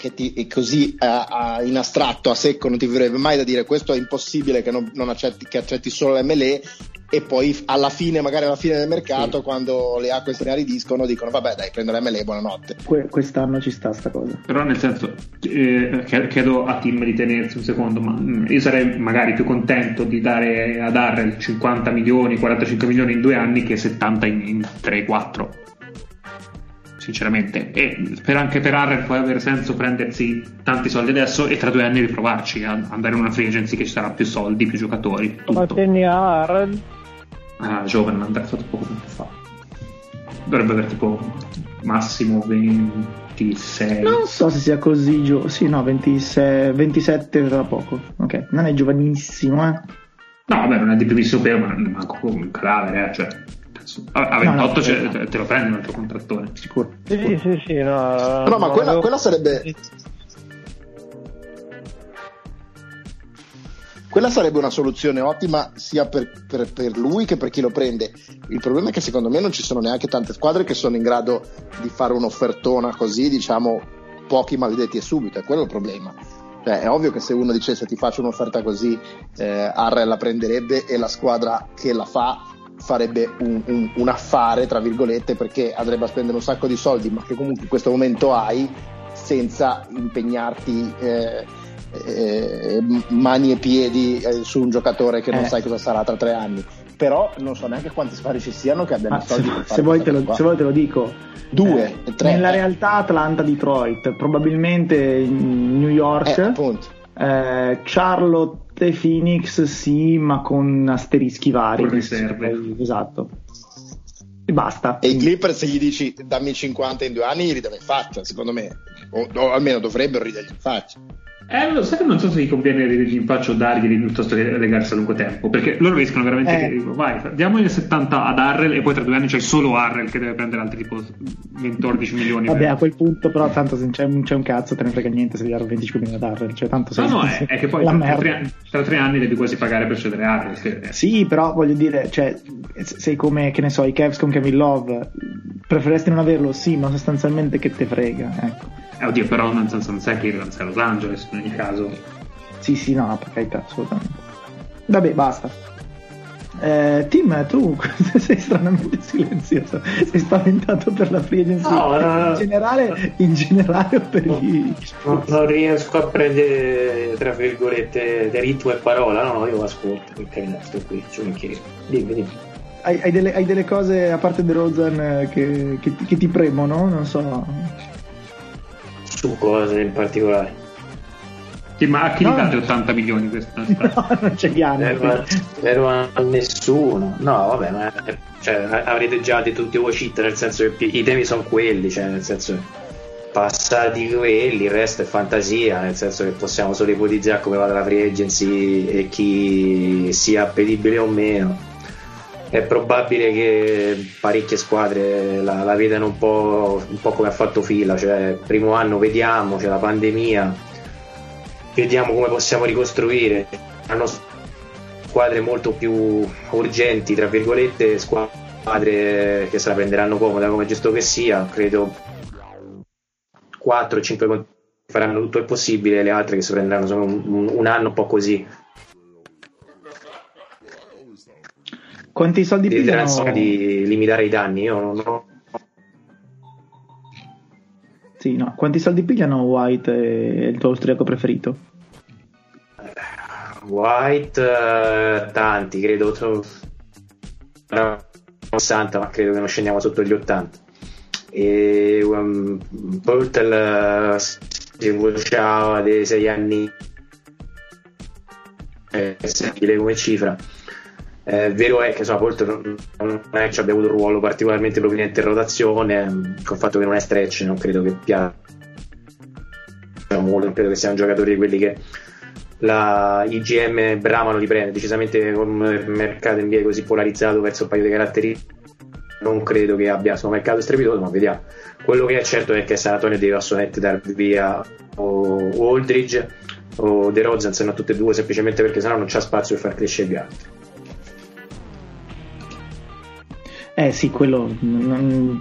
che ti, così uh, uh, in astratto, a secco, non ti verrebbe mai da dire questo è impossibile che, non, non accetti, che accetti solo l'MLE e poi alla fine, magari alla fine del mercato, sì. quando le acque se ne aridiscono, dicono vabbè dai, prendo l'MLE, buonanotte. Que- quest'anno ci sta sta cosa. Però nel senso, eh, chiedo a Tim di tenersi un secondo, ma mm, io sarei magari più contento di dare ad Arrel 50 milioni, 45 milioni in due anni che 70 in, in 3-4 sinceramente. E per anche per Arren può avere senso prendersi tanti soldi adesso e tra due anni riprovarci, a andare in una free agency che ci sarà più soldi, più giocatori. Quanti a Arren? Ah, giovane, andrà fatto poco tempo fa. Dovrebbe avere tipo massimo 26. Non so se sia così giovane. Sì, no, 26, 27 tra poco. Ok, non è giovanissimo, eh. No, vabbè, non è di primissimo pelo, ma manco un cadavere, eh, cioè a 28 no, no, cioè, te lo prendi un altro contrattore, sicuro. Sì, sì, sì, no, no ma quella, quella sarebbe. Quella sarebbe una soluzione ottima sia per, per, per, lui che per chi lo prende. Il problema è che secondo me non ci sono neanche tante squadre che sono in grado di fare un'offertona così, diciamo, pochi maledetti e subito. È quello il problema. Cioè, è ovvio che se uno dicesse ti faccio un'offerta così, eh, Arre la prenderebbe e la squadra che la fa farebbe un, un, un, affare, tra virgolette, perché andrebbe a spendere un sacco di soldi, ma che comunque in questo momento hai senza impegnarti eh, eh, mani e piedi eh, su un giocatore che non eh. sai cosa sarà tra tre anni. Però non so neanche quanti squadre ci siano che abbiano soldi se, se, vuoi lo, se, vuoi te lo, dico. Due, eh, tre. Nella realtà Atlanta-Detroit, probabilmente New York. Eh, appunto. Charlotte Charlotte Phoenix sì, ma con asterischi vari. Con riserve. Esatto. E basta. E i Clippers se gli dici dammi 50 in due anni gli ridano in faccia, secondo me. O, o almeno dovrebbero ridergli in faccia. Eh, lo sai che non so se gli conviene ridergli in faccia o darglieli piuttosto che legarsi a lungo tempo, perché loro rischiano veramente eh. che vai, diamogli 70 ad Arrel e poi tra due anni c'è solo Arrel che deve prendere altri tipo 14 milioni. Vabbè, a quel punto però tanto se c'è, c'è un cazzo te ne frega niente se gli dare 25 milioni ad Arrel, cioè tanto sei, No, no, è, è che poi tra tre, anni, tra tre, anni, devi quasi pagare per cedere Arrel. Che... Sì, però voglio dire, cioè, sei come, che ne so, i Cavs con Kevin Love, preferesti non averlo? Sì, ma sostanzialmente che te frega, ecco. Eh, oddio, però nel senso non sai che non sei a Los Angeles in ogni caso. Sì, sì, no, per carità, assolutamente. Vabbè, basta. Eh, Tim, tu sei stranamente silenzioso, sei spaventato per la free agency no, no, in, generale, in generale o per gli... No, non riesco a prendere, tra virgolette, ritmo e parola, no, no, io ascolto, perché sto qui, mi chiedo. Dimmi, dimmi. Hai, hai, delle, hai, delle, cose, a parte The Rozan, che, che, che ti premono? Non so. Su cose in particolare? Sì, ma a chi no. date 80 milioni questa No, non c'è piano. Vero a nessuno. No, vabbè, ma cioè, avrete già detto tutti voi cheat, nel senso che i temi sono quelli, cioè nel senso passati quelli, il resto è fantasia, nel senso che possiamo solo ipotizzare come vada la free agency e chi sia appetibile o meno. È probabile che parecchie squadre la, la vedano un po', un po' come ha fatto fila, cioè primo anno vediamo, c'è la pandemia, vediamo come possiamo ricostruire. Hanno squadre molto più urgenti, tra virgolette, squadre che se la prenderanno comoda come giusto che sia, credo 4-5 faranno tutto il possibile, le altre che si prenderanno un, un anno un po' così. Quanti soldi pigliano? Di limitare i danni, io non ho sì, no. Quanti soldi pigliano White e il tuo austriaco preferito? White, uh, tanti, credo 60, ma credo che non scendiamo sotto gli 80. E um, Portal uh, si vociava dei 6 anni, eh, è come cifra. Eh, vero è che insomma, Polto non, è che abbia avuto un ruolo particolarmente prominente in rotazione, con il fatto che non è stretch, non credo che piaccia molto, non credo che sia un giocatore di quelli che la IGM bramano di prendere, decisamente con un mercato NBA così polarizzato verso un paio di caratteri non credo che abbia un mercato strepitoso, ma vediamo. Quello che è certo è che San Antonio deve assolutamente dar via Aldridge o De Rozan se no tutte e due semplicemente perché sennò non c'è spazio per far crescere gli altri Eh sì, quello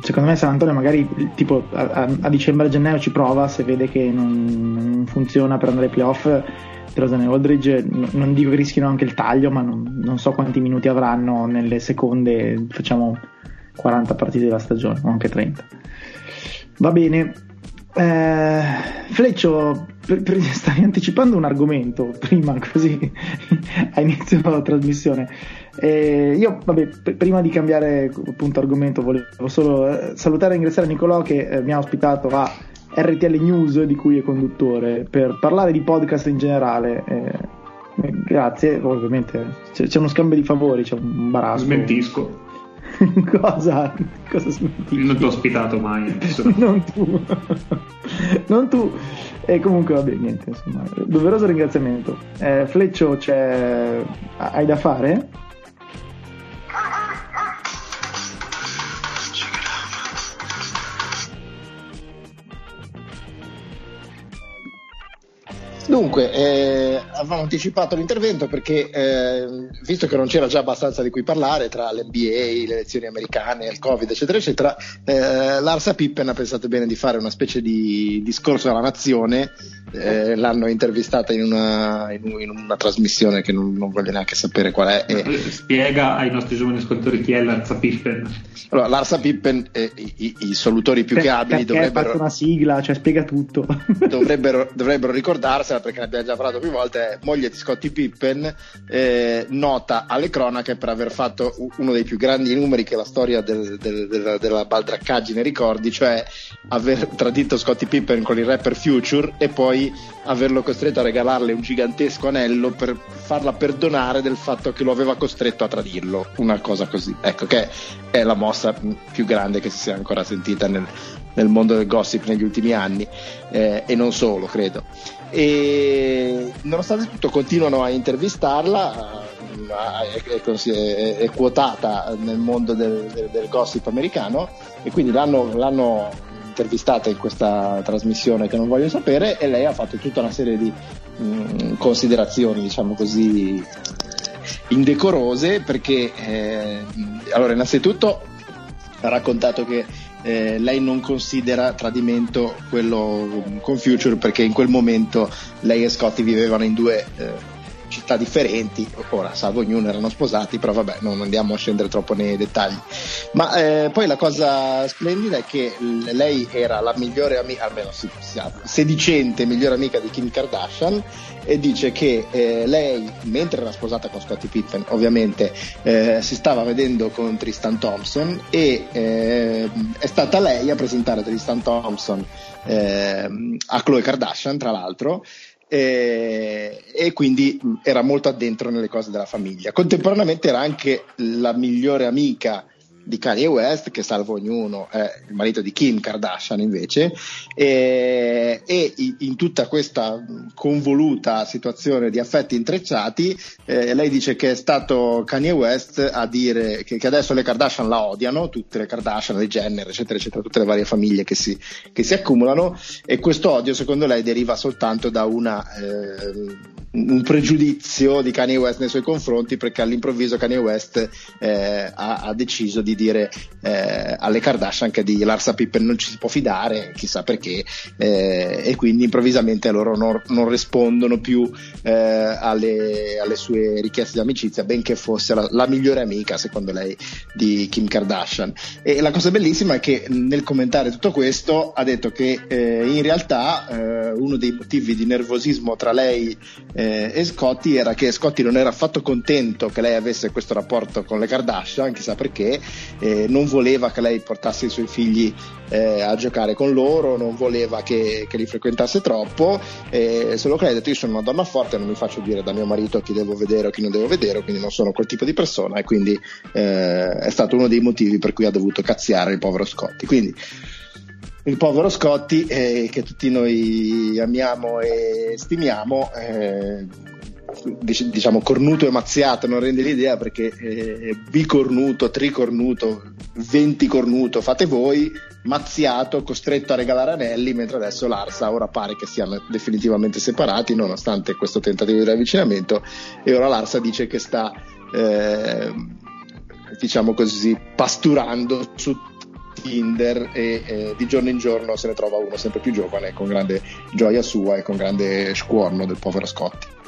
secondo me San Antonio magari tipo a, a dicembre-gennaio ci prova se vede che non, non funziona per andare ai playoff Rosen e Aldridge non dico che rischino anche il taglio ma non, non, so quanti minuti avranno nelle seconde facciamo 40 partite della stagione o anche 30 va bene eh, Fleccio per, per, stai anticipando un argomento prima così a inizio della trasmissione eh, io, vabbè, p- prima di cambiare appunto argomento, volevo solo eh, salutare e ringraziare Nicolò che eh, mi ha ospitato a RTL News, di cui è conduttore, per parlare di podcast in generale. Eh, grazie, ovviamente c'è, c'è, uno scambio di favori, c'è un baratto. Smentisco. Cosa? Cosa smentisci? Non ti ho ospitato mai. non tu. non tu. E comunque va bene, niente, insomma, doveroso ringraziamento. Eh, Fleccio, c'è... hai da fare? Dunque, eh, avevamo anticipato l'intervento perché, eh, visto che non c'era già abbastanza di cui parlare tra l'NBA, le elezioni americane, il Covid, eccetera, eccetera, eh, l'Arsa Pippen ha pensato bene di fare una specie di discorso alla nazione. Eh, l'hanno intervistata in una, in, in una trasmissione che non, non, voglio neanche sapere qual è. E... Spiega ai nostri giovani ascoltatori chi è l'Arsa Pippen. Allora, l'Arsa Pippen, eh, i, i, solutori più per, che abili dovrebbero. Ha fatto una sigla, cioè spiega tutto. dovrebbero, dovrebbero ricordarsela perché ne abbiamo già parlato più volte, è moglie di Scottie Pippen, eh, nota alle cronache per aver fatto uno dei più grandi numeri che la storia del, del, del, della baldraccaggine ricordi, cioè aver tradito Scottie Pippen con il rapper Future e poi averlo costretto a regalarle un gigantesco anello per farla perdonare del fatto che lo aveva costretto a tradirlo, una cosa così. Ecco che è la mossa più grande che si sia ancora sentita nel, nel mondo del gossip negli ultimi anni. Eh, e non solo, credo e nonostante tutto continuano a intervistarla è, è, è quotata nel mondo del, del, del, gossip americano e quindi l'hanno, l'hanno, intervistata in questa trasmissione che non voglio sapere e lei ha fatto tutta una serie di mh, mm, considerazioni diciamo così indecorose perché eh, allora innanzitutto ha raccontato che eh, lei non considera tradimento quello con Future perché in quel momento lei e Scotty vivevano in due eh, città differenti, ora salvo ognuno erano sposati, però vabbè non andiamo a scendere troppo nei dettagli. Ma eh, poi la cosa splendida è che lei era la migliore amica, almeno sedicente migliore amica di Kim Kardashian e dice che eh, lei, mentre era sposata con Scottie Pippen, ovviamente eh, si stava vedendo con Tristan Thompson e eh, è stata lei a presentare Tristan Thompson eh, a Chloe Kardashian, tra l'altro, e, e, quindi era molto addentro nelle cose della famiglia. Contemporaneamente era anche la migliore amica di Kanye West, che salvo ognuno è il marito di Kim Kardashian invece, e, e in tutta questa convoluta situazione di affetti intrecciati, eh, lei dice che è stato Kanye West a dire che, che, adesso le Kardashian la odiano, tutte le Kardashian, le Jenner, eccetera, eccetera, tutte le varie famiglie che si, che si accumulano, e questo odio secondo lei deriva soltanto da una... Eh, un pregiudizio di Kanye West nei suoi confronti perché all'improvviso Kanye West eh, ha, ha, deciso di dire eh, alle Kardashian che di Larsa Pippen non ci si può fidare, chissà perché, eh, e quindi improvvisamente loro non, non rispondono più eh, alle, alle, sue richieste di amicizia, benché fosse la, la, migliore amica, secondo lei, di Kim Kardashian. E la cosa bellissima è che nel commentare tutto questo ha detto che eh, in realtà eh, uno dei motivi di nervosismo tra lei eh, e Scotty era che Scotty non era affatto contento che lei avesse questo rapporto con le Kardashian, chissà perché, eh, non voleva che lei portasse i suoi figli eh, a giocare con loro, non voleva che, che li frequentasse troppo, solo che lei ha detto io sono una donna forte, non mi faccio dire da mio marito chi devo vedere o chi non devo vedere, quindi non sono quel tipo di persona e quindi eh, è stato uno dei motivi per cui ha dovuto cazziare il povero Scotty. Quindi, il povero Scotti, eh, che tutti noi amiamo e stimiamo, eh, diciamo cornuto e mazziato non rende l'idea perché eh, bicornuto, tricornuto, venticornuto fate voi, mazziato, costretto a regalare anelli, mentre adesso l'Arsa ora pare che siano definitivamente separati nonostante questo tentativo di ravvicinamento e ora l'Arsa dice che sta eh, diciamo così pasturando su Tinder e eh, di giorno in giorno se ne trova uno sempre più giovane con grande gioia sua e con grande scuorno del povero Scotti.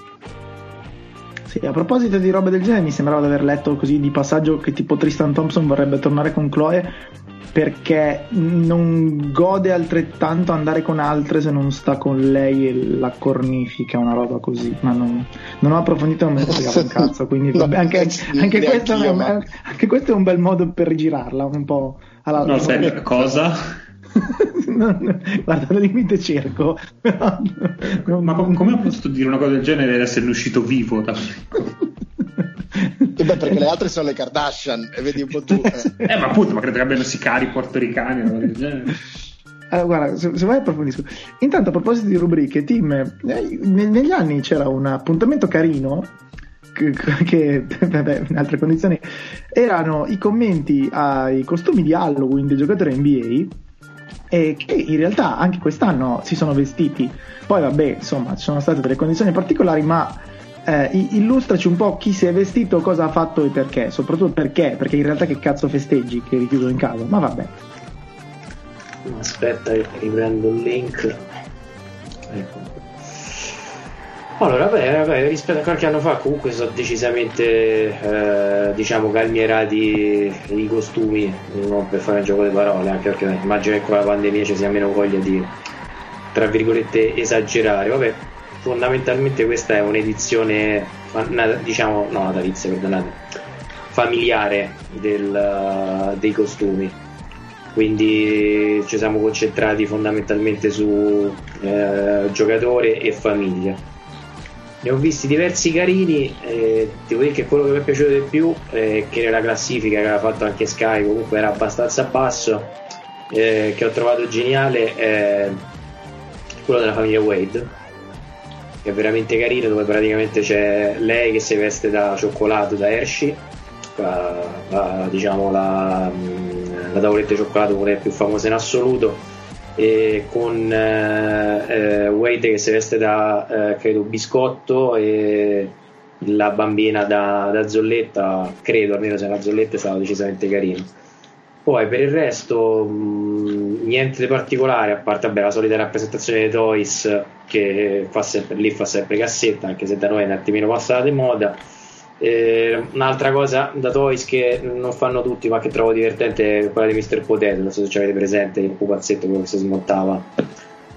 Sì, a proposito di robe del genere, mi sembrava di aver letto così di passaggio che tipo Tristan Thompson vorrebbe tornare con Chloe perché non gode altrettanto andare con altre se non sta con lei e la cornifica, una roba così. Ma non, non ho approfondito, non me ne fregava un cazzo. Quindi vabbè, anche, anche, questo è, anche, questo è, un bel modo per rigirarla, un po' alla No, serio, cosa? Non, guarda, al limite cerco. Ma come ho potuto dire una cosa del genere ed esserne uscito vivo da e beh, perché le altre sono le Kardashian, e vedi un po' tu. Eh, eh ma appunto, ma credo che abbiano sicari portoricani o del genere. Allora, guarda, se, se vai approfondisco. Intanto, a proposito di rubriche, Tim, eh, negli anni c'era un appuntamento carino che, che vabbè, in altre condizioni erano i commenti ai costumi di Halloween dei giocatori NBA e che in realtà anche quest'anno si sono vestiti. Poi vabbè, insomma, ci sono state delle condizioni particolari, ma eh, illustraci un po' chi si è vestito, cosa ha fatto e perché, soprattutto perché, perché in realtà che cazzo festeggi che richiuso in casa, ma vabbè. Aspetta, riprendo il link. Ecco. Allora, beh, vabbè, rispetto a qualche anno fa comunque sono decisamente eh, diciamo calmierati i costumi, non per fare un gioco di parole, anche perché immagino che con la pandemia ci sia meno voglia di tra virgolette esagerare. Vabbè, fondamentalmente questa è un'edizione, diciamo, no, natalizia, perdonate, familiare del, dei costumi. Quindi ci siamo concentrati fondamentalmente su eh, giocatore e famiglia. Ne ho visti diversi carini, eh, devo dire che quello che mi è piaciuto di più, eh, che nella classifica che aveva fatto anche Sky comunque era abbastanza basso, eh, che ho trovato geniale, è quello della famiglia Wade che è veramente carino dove praticamente c'è lei che si veste da cioccolato da Hershey la, la, diciamo la, la tavoletta di cioccolato quella più famosa in assoluto e con eh, eh, Wade che si veste da eh, credo biscotto e la bambina da, da zolletta credo almeno se una zolletta è stato decisamente carino poi per il resto mh, niente di particolare, a parte vabbè, la solita rappresentazione dei Toys che fa sempre, lì fa sempre cassetta, anche se da noi è un attimino passata di moda. Eh, un'altra cosa da Toys che non fanno tutti ma che trovo divertente è quella di Mr. Potato, non so se ci avete presente il pupazzetto quello che si smontava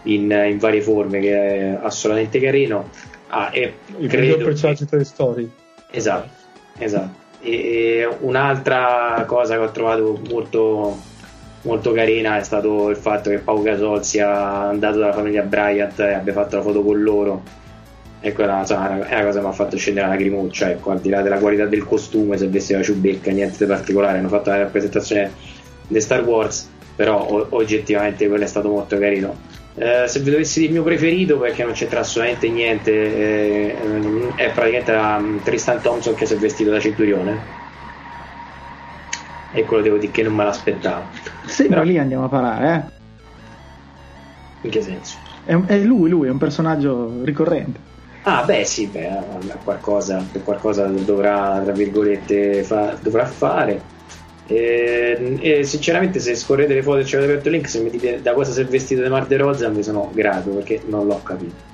in, in varie forme che è assolutamente carino. Ah, e il credo personaggio che... Story. Esatto, esatto. E un'altra cosa che ho trovato molto, molto carina è stato il fatto che Pau Gasol sia andato dalla famiglia Bryant e abbia fatto la foto con loro. E quella insomma, è una cosa che mi ha fatto scendere la lacrimuccia. Ecco, al di là della qualità del costume, se vestiva ciubecca, niente di particolare. Hanno fatto la rappresentazione di Star Wars, però o- oggettivamente quello è stato molto carino. Eh, se vi dovessi dire il mio preferito, perché non c'entra assolutamente niente, eh, è praticamente la, um, Tristan Thompson che si è vestito da centurione. E quello devo dire che non me l'aspettavo. Sì, però lì andiamo a parare, eh? In che senso? È, è lui, lui è un personaggio ricorrente. Ah, beh, sì, beh, qualcosa, qualcosa dovrà, tra virgolette, fa, dovrà fare. E, e, sinceramente, se scorrete le foto e ci avete aperto il link, se mi dite da cosa si è vestito di Mar de Rosa, mi sono grato perché non l'ho capito.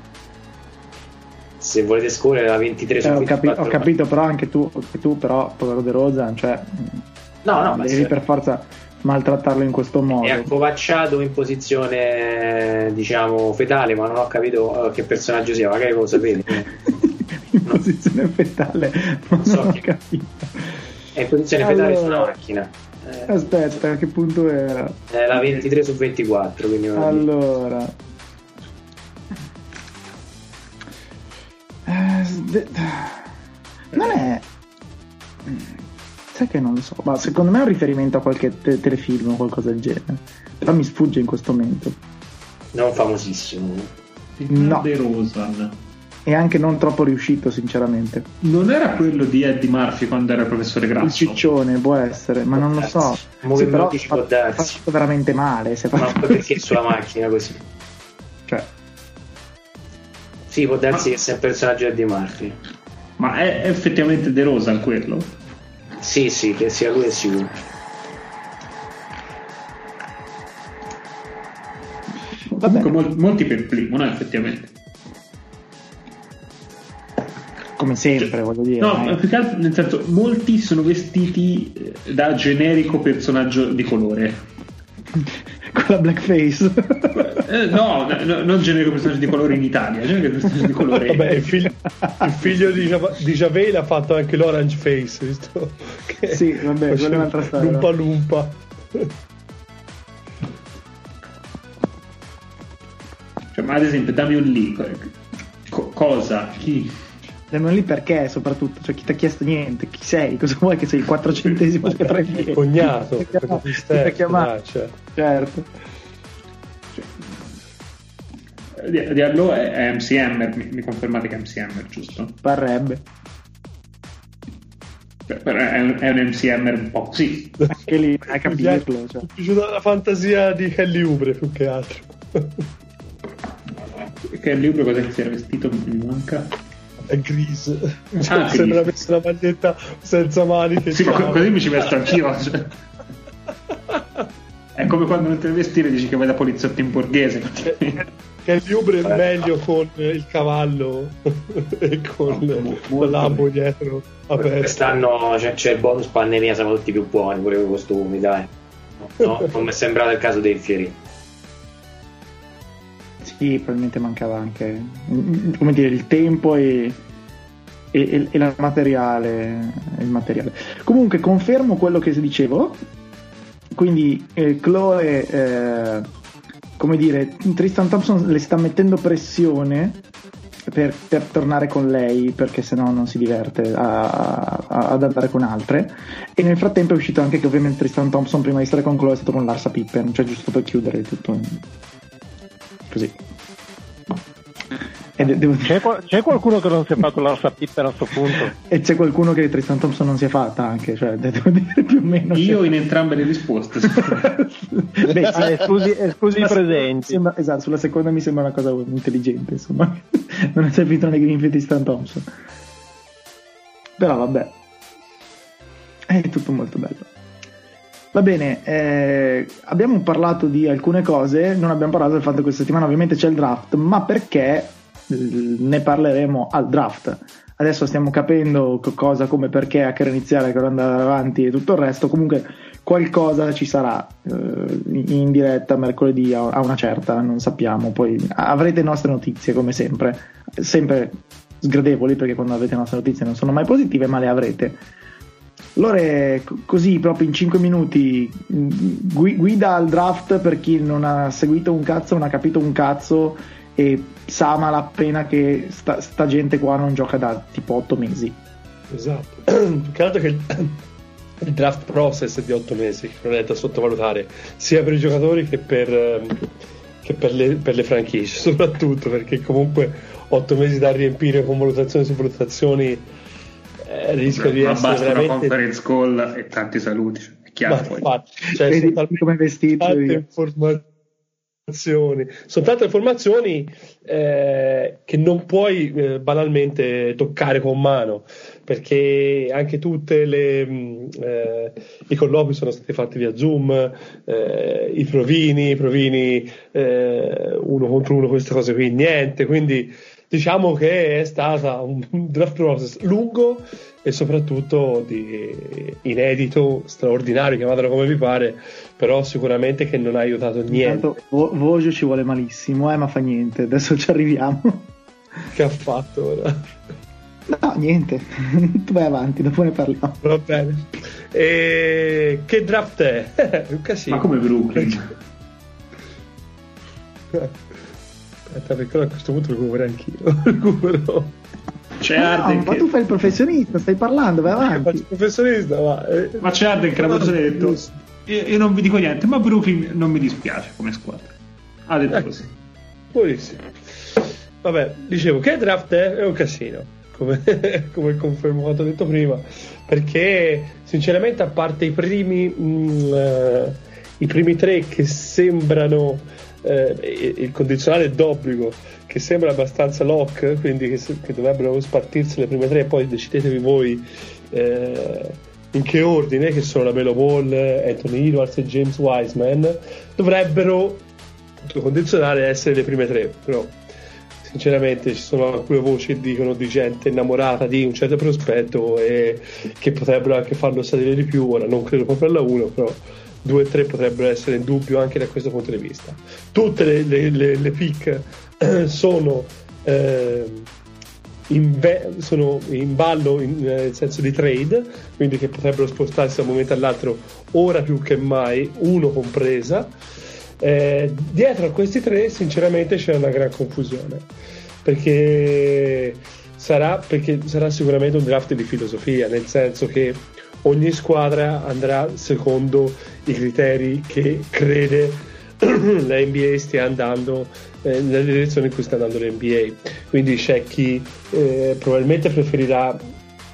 Se volete scorrere la 23 su eh, ho, capi- ho capito, però anche tu, anche tu però, povero De Rosa, cioè, no, no, devi per forza maltrattarlo in questo modo. È accovacciato in posizione, diciamo, fetale, ma non ho capito uh, che personaggio sia, magari lo sapete. in no. posizione fetale, non so ho che... capito. È in posizione allora, fetale sulla macchina. Eh, aspetta, a che punto era? È la 23 su 24. Quindi allora. Eh, non è. Sai che non lo so, ma secondo me è un riferimento a qualche te- telefilm o qualcosa del genere. Però mi sfugge in questo momento. Non famosissimo. No. De Rosan. e anche non troppo riuscito sinceramente non era quello di Eddie Murphy quando era il professore Grasso il ciccione può essere ma non lo so sì, però ha fatto veramente male ma fatto... perché sulla macchina così cioè sì può darsi ma... che sia un personaggio di Eddie Murphy ma è effettivamente De Rosa quello? Sì sì che sia lui è sicuro Comunque mol- molti per primo, no, effettivamente. Come sempre, cioè, voglio dire. No, eh. più che altro, nel senso, molti sono vestiti eh, da generico personaggio di colore. Con la blackface. Eh, no, no, non generico personaggio di colore in Italia, generico personaggio di colore. Vabbè, il, figlio, il figlio di, di Javel ha fatto anche l'orange face, visto? Che sì, vabbè, quella è un'altra storia. Lumpa lumpa. Cioè, ma ad esempio, dammi un lì. Co- cosa? Chi? Un lì perché soprattutto? Cioè, chi ti ha chiesto niente? Chi sei? Cosa vuoi che sei il quattrocentesimo che prendi? Cognato. Ti ha chiamato? Cioè. Certo. Cioè, Diablo è, è MC Hammer, mi, mi, confermate che è MC Hammer, giusto? Parrebbe. Però è un, è un MC Hammer un po' così. Anche lì, hai capito. Cioè. Mi è piaciuta la fantasia di Kelly Ubre più che altro. Che il libro cosa si era vestito? Mi manca. È gris. Cioè, ah, sembra avesse una maglietta senza maniche. Sì, co- così mi ci vesto anch'io. Cioè. È come quando non ti devi vestire e dici che vai da poliziotto in borghese. Che, che il liubro è meglio con il cavallo e con, no, con l'ambo dietro aperto. Quest'anno c'è, c'è, il bonus pandemia, siamo tutti più buoni pure con i costumi, dai. No, non mi è sembrato il caso dei fieri. Sì, probabilmente mancava anche come dire, il tempo e, e, e la materiale, il materiale. Comunque confermo quello che dicevo. Quindi eh, Chloe, eh, come dire, Tristan Thompson le sta mettendo pressione per, per, tornare con lei perché sennò non si diverte a, a, ad andare con altre e nel frattempo è uscito anche che ovviamente Tristan Thompson prima di stare con Chloe è stato con Larsa Pippen cioè giusto per chiudere tutto così. Devo... C'è, c'è, qualcuno che non si è fatto l'Arsa Pippen a questo punto? E c'è qualcuno che Tristan Thompson non si è fatta anche, cioè devo dire più o meno. Io in entrambe le risposte. Beh, ah, esclusi, esclusi i presenti. Sembra, esatto, sulla seconda mi sembra una cosa intelligente, insomma. non è servito nei Greenfield Tristan Thompson. Però vabbè. È tutto molto bello. Va bene, eh, abbiamo parlato di alcune cose, non abbiamo parlato del fatto che questa settimana ovviamente c'è il draft, ma perché eh, ne parleremo al draft. Adesso stiamo capendo cosa, come, perché, a che iniziare, a che andare avanti e tutto il resto. Comunque qualcosa ci sarà eh, in diretta mercoledì a una certa, non sappiamo. Poi avrete nostre notizie come sempre, sempre sgradevoli perché quando avete nostre notizie non sono mai positive, ma le avrete. Lore, così proprio in 5 minuti, guida al draft per chi non ha seguito un cazzo, non ha capito un cazzo e sa malapena che sta, sta gente qua non gioca da tipo 8 mesi. Esatto, più che altro che il, il draft process è di 8 mesi, non è da sottovalutare, sia per i giocatori che per, ehm, che per, le, per le franchigie, soprattutto perché comunque 8 mesi da riempire con valutazioni su valutazioni eh, rischia di essere basta veramente... una conference call e tanti saluti è chiaro Ma, poi. infatti, cioè, Vedi come vestito tante informazioni. Sono tante informazioni eh, che non puoi eh, banalmente toccare con mano perché anche tutte le mm, eh, i colloqui sono stati fatti via zoom eh, i provini i provini eh, uno contro uno queste cose qui niente quindi diciamo che è stata un draft process lungo e soprattutto di inedito, straordinario, chiamatelo come vi pare, però sicuramente che non ha aiutato niente. Intanto Vojo ci vuole malissimo, eh, ma fa niente, adesso ci arriviamo. Che ha fatto ora? No, niente, tu vai avanti, dopo ne parliamo. Va bene. E che draft è? un casino. Ma come Brooklyn? Aspetta, perché a questo punto recupero anch'io. recupero. C'è no, Arden. Ma che... tu fai il professionista, stai parlando, vai avanti. Faccio il professionista, va. Eh. Ma c'è Arden che l'ha detto. Io, io, non vi dico niente, ma Brooklyn non mi dispiace come squadra. Ha detto ecco. così. Buonissimo. vabbè, dicevo che draft è, è un casino, come, come confermo quanto detto prima, perché sinceramente a parte i primi, mh, mm, eh, i primi tre che sembrano eh, il condizionale d'obbligo che sembra abbastanza lock, quindi che, che, dovrebbero spartirsi le prime tre, poi decidetevi voi eh, in che ordine, che sono la Melo Ball, Anthony Edwards e James Wiseman, dovrebbero condizionale essere le prime tre, però sinceramente ci sono alcune voci che dicono di gente innamorata di un certo prospetto e che potrebbero anche farlo salire di più, ora non credo proprio alla 1, però 2 e 3 potrebbero essere in dubbio anche da questo punto di vista. Tutte le, le, le, le pick eh, sono, eh, in ve- sono, in ballo in, eh, nel senso di trade, quindi che potrebbero spostarsi da un momento all'altro ora più che mai, uno compresa. Eh, dietro a questi tre sinceramente c'è una gran confusione perché sarà, perché sarà sicuramente un draft di filosofia nel senso che ogni squadra andrà secondo i criteri che crede la NBA stia andando eh, nella direzione in cui sta andando l'NBA. Quindi c'è chi eh, probabilmente preferirà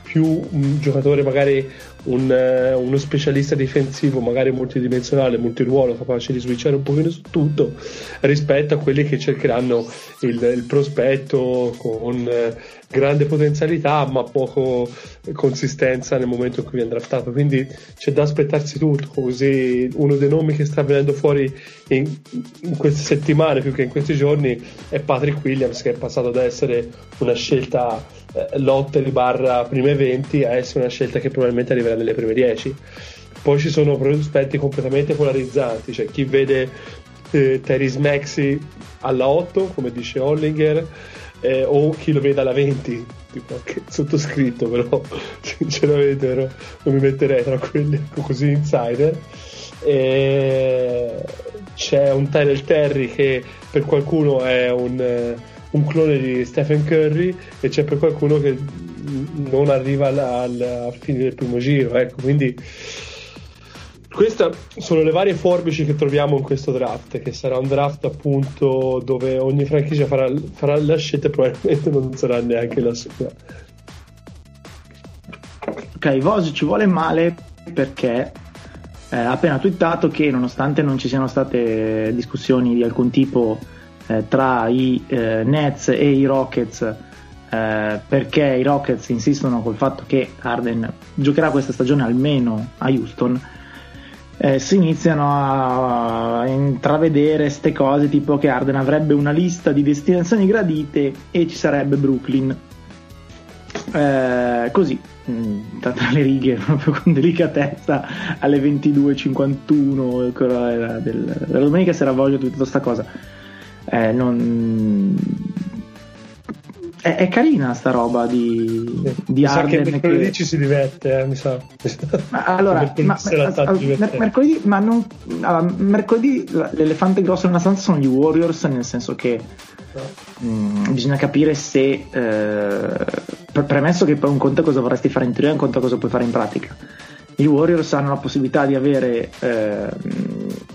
più un giocatore magari un, uh, uno specialista difensivo magari multidimensionale, multiruolo, capace di switchare un pochino su tutto, rispetto a quelli che cercheranno il, il prospetto con uh, grande potenzialità ma poco consistenza nel momento in cui viene draftato. Quindi c'è da aspettarsi tutto. Così uno dei nomi che sta venendo fuori in, in queste settimane più che in questi giorni è Patrick Williams, che è passato da essere una scelta eh, lottery barra prime 20 a essere una scelta che probabilmente arriverà nelle prime 10. Poi ci sono prospetti completamente polarizzanti, cioè chi vede eh, Terry Maxi alla 8, come dice Hollinger, eh, o chi lo vede alla 20, tipo anche sottoscritto, però sinceramente però, non mi metterei tra quelli così insider. E c'è un Tyler Terry che per qualcuno è un eh, un clone di Stephen Curry e c'è per qualcuno che non arriva alla, alla fine del primo giro. Ecco, quindi queste sono le varie forbici che troviamo in questo draft, che sarà un draft appunto dove ogni franchigia farà, farà la scelta e probabilmente non sarà neanche la sua. Ok, Vos ci vuole male perché eh, ha appena twittato che nonostante non ci siano state discussioni di alcun tipo eh, tra i eh, Nets e i Rockets eh, perché i Rockets insistono col fatto che Arden giocherà questa stagione almeno a Houston eh, si iniziano a intravedere queste cose tipo che Arden avrebbe una lista di destinazioni gradite e ci sarebbe Brooklyn. Eh, così. Mm, tra, le righe proprio con delicatezza alle 22.51 della domenica sera voglio tutta questa cosa. Eh, non... è, è, carina sta roba di, sì. di mi Arden. Sa che mercoledì che... ci si diverte, eh, mi sa. Ma allora, ma, mer- mercoledì, ma non, allora, mercoledì l'elefante grosso nella stanza sono gli Warriors, nel senso che mh, mm, bisogna capire se, eh, premesso che poi un conto è cosa vorresti fare in teoria e un conto è cosa puoi fare in pratica i Warriors hanno la possibilità di avere eh,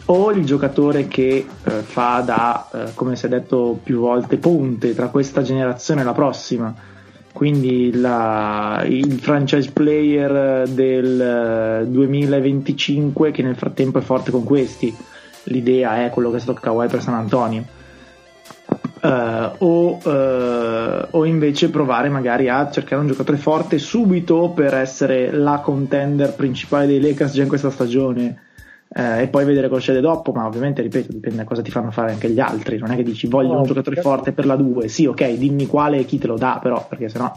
o il giocatore che eh, fa da, eh, come si è detto più volte, ponte tra questa generazione e la prossima, quindi la, il franchise player del 2025 eh, che nel frattempo è forte con questi. L'idea è quello che è stato Kawhi per San Antonio Uh, o, uh, o, invece provare magari a cercare un giocatore forte subito per essere la contender principale dei Lakers già in questa stagione uh, e poi vedere cosa succede dopo ma ovviamente ripeto dipende da cosa ti fanno fare anche gli altri. Non è che dici voglio un giocatore forte per la 2 sì ok dimmi quale e chi te lo dà però perché sennò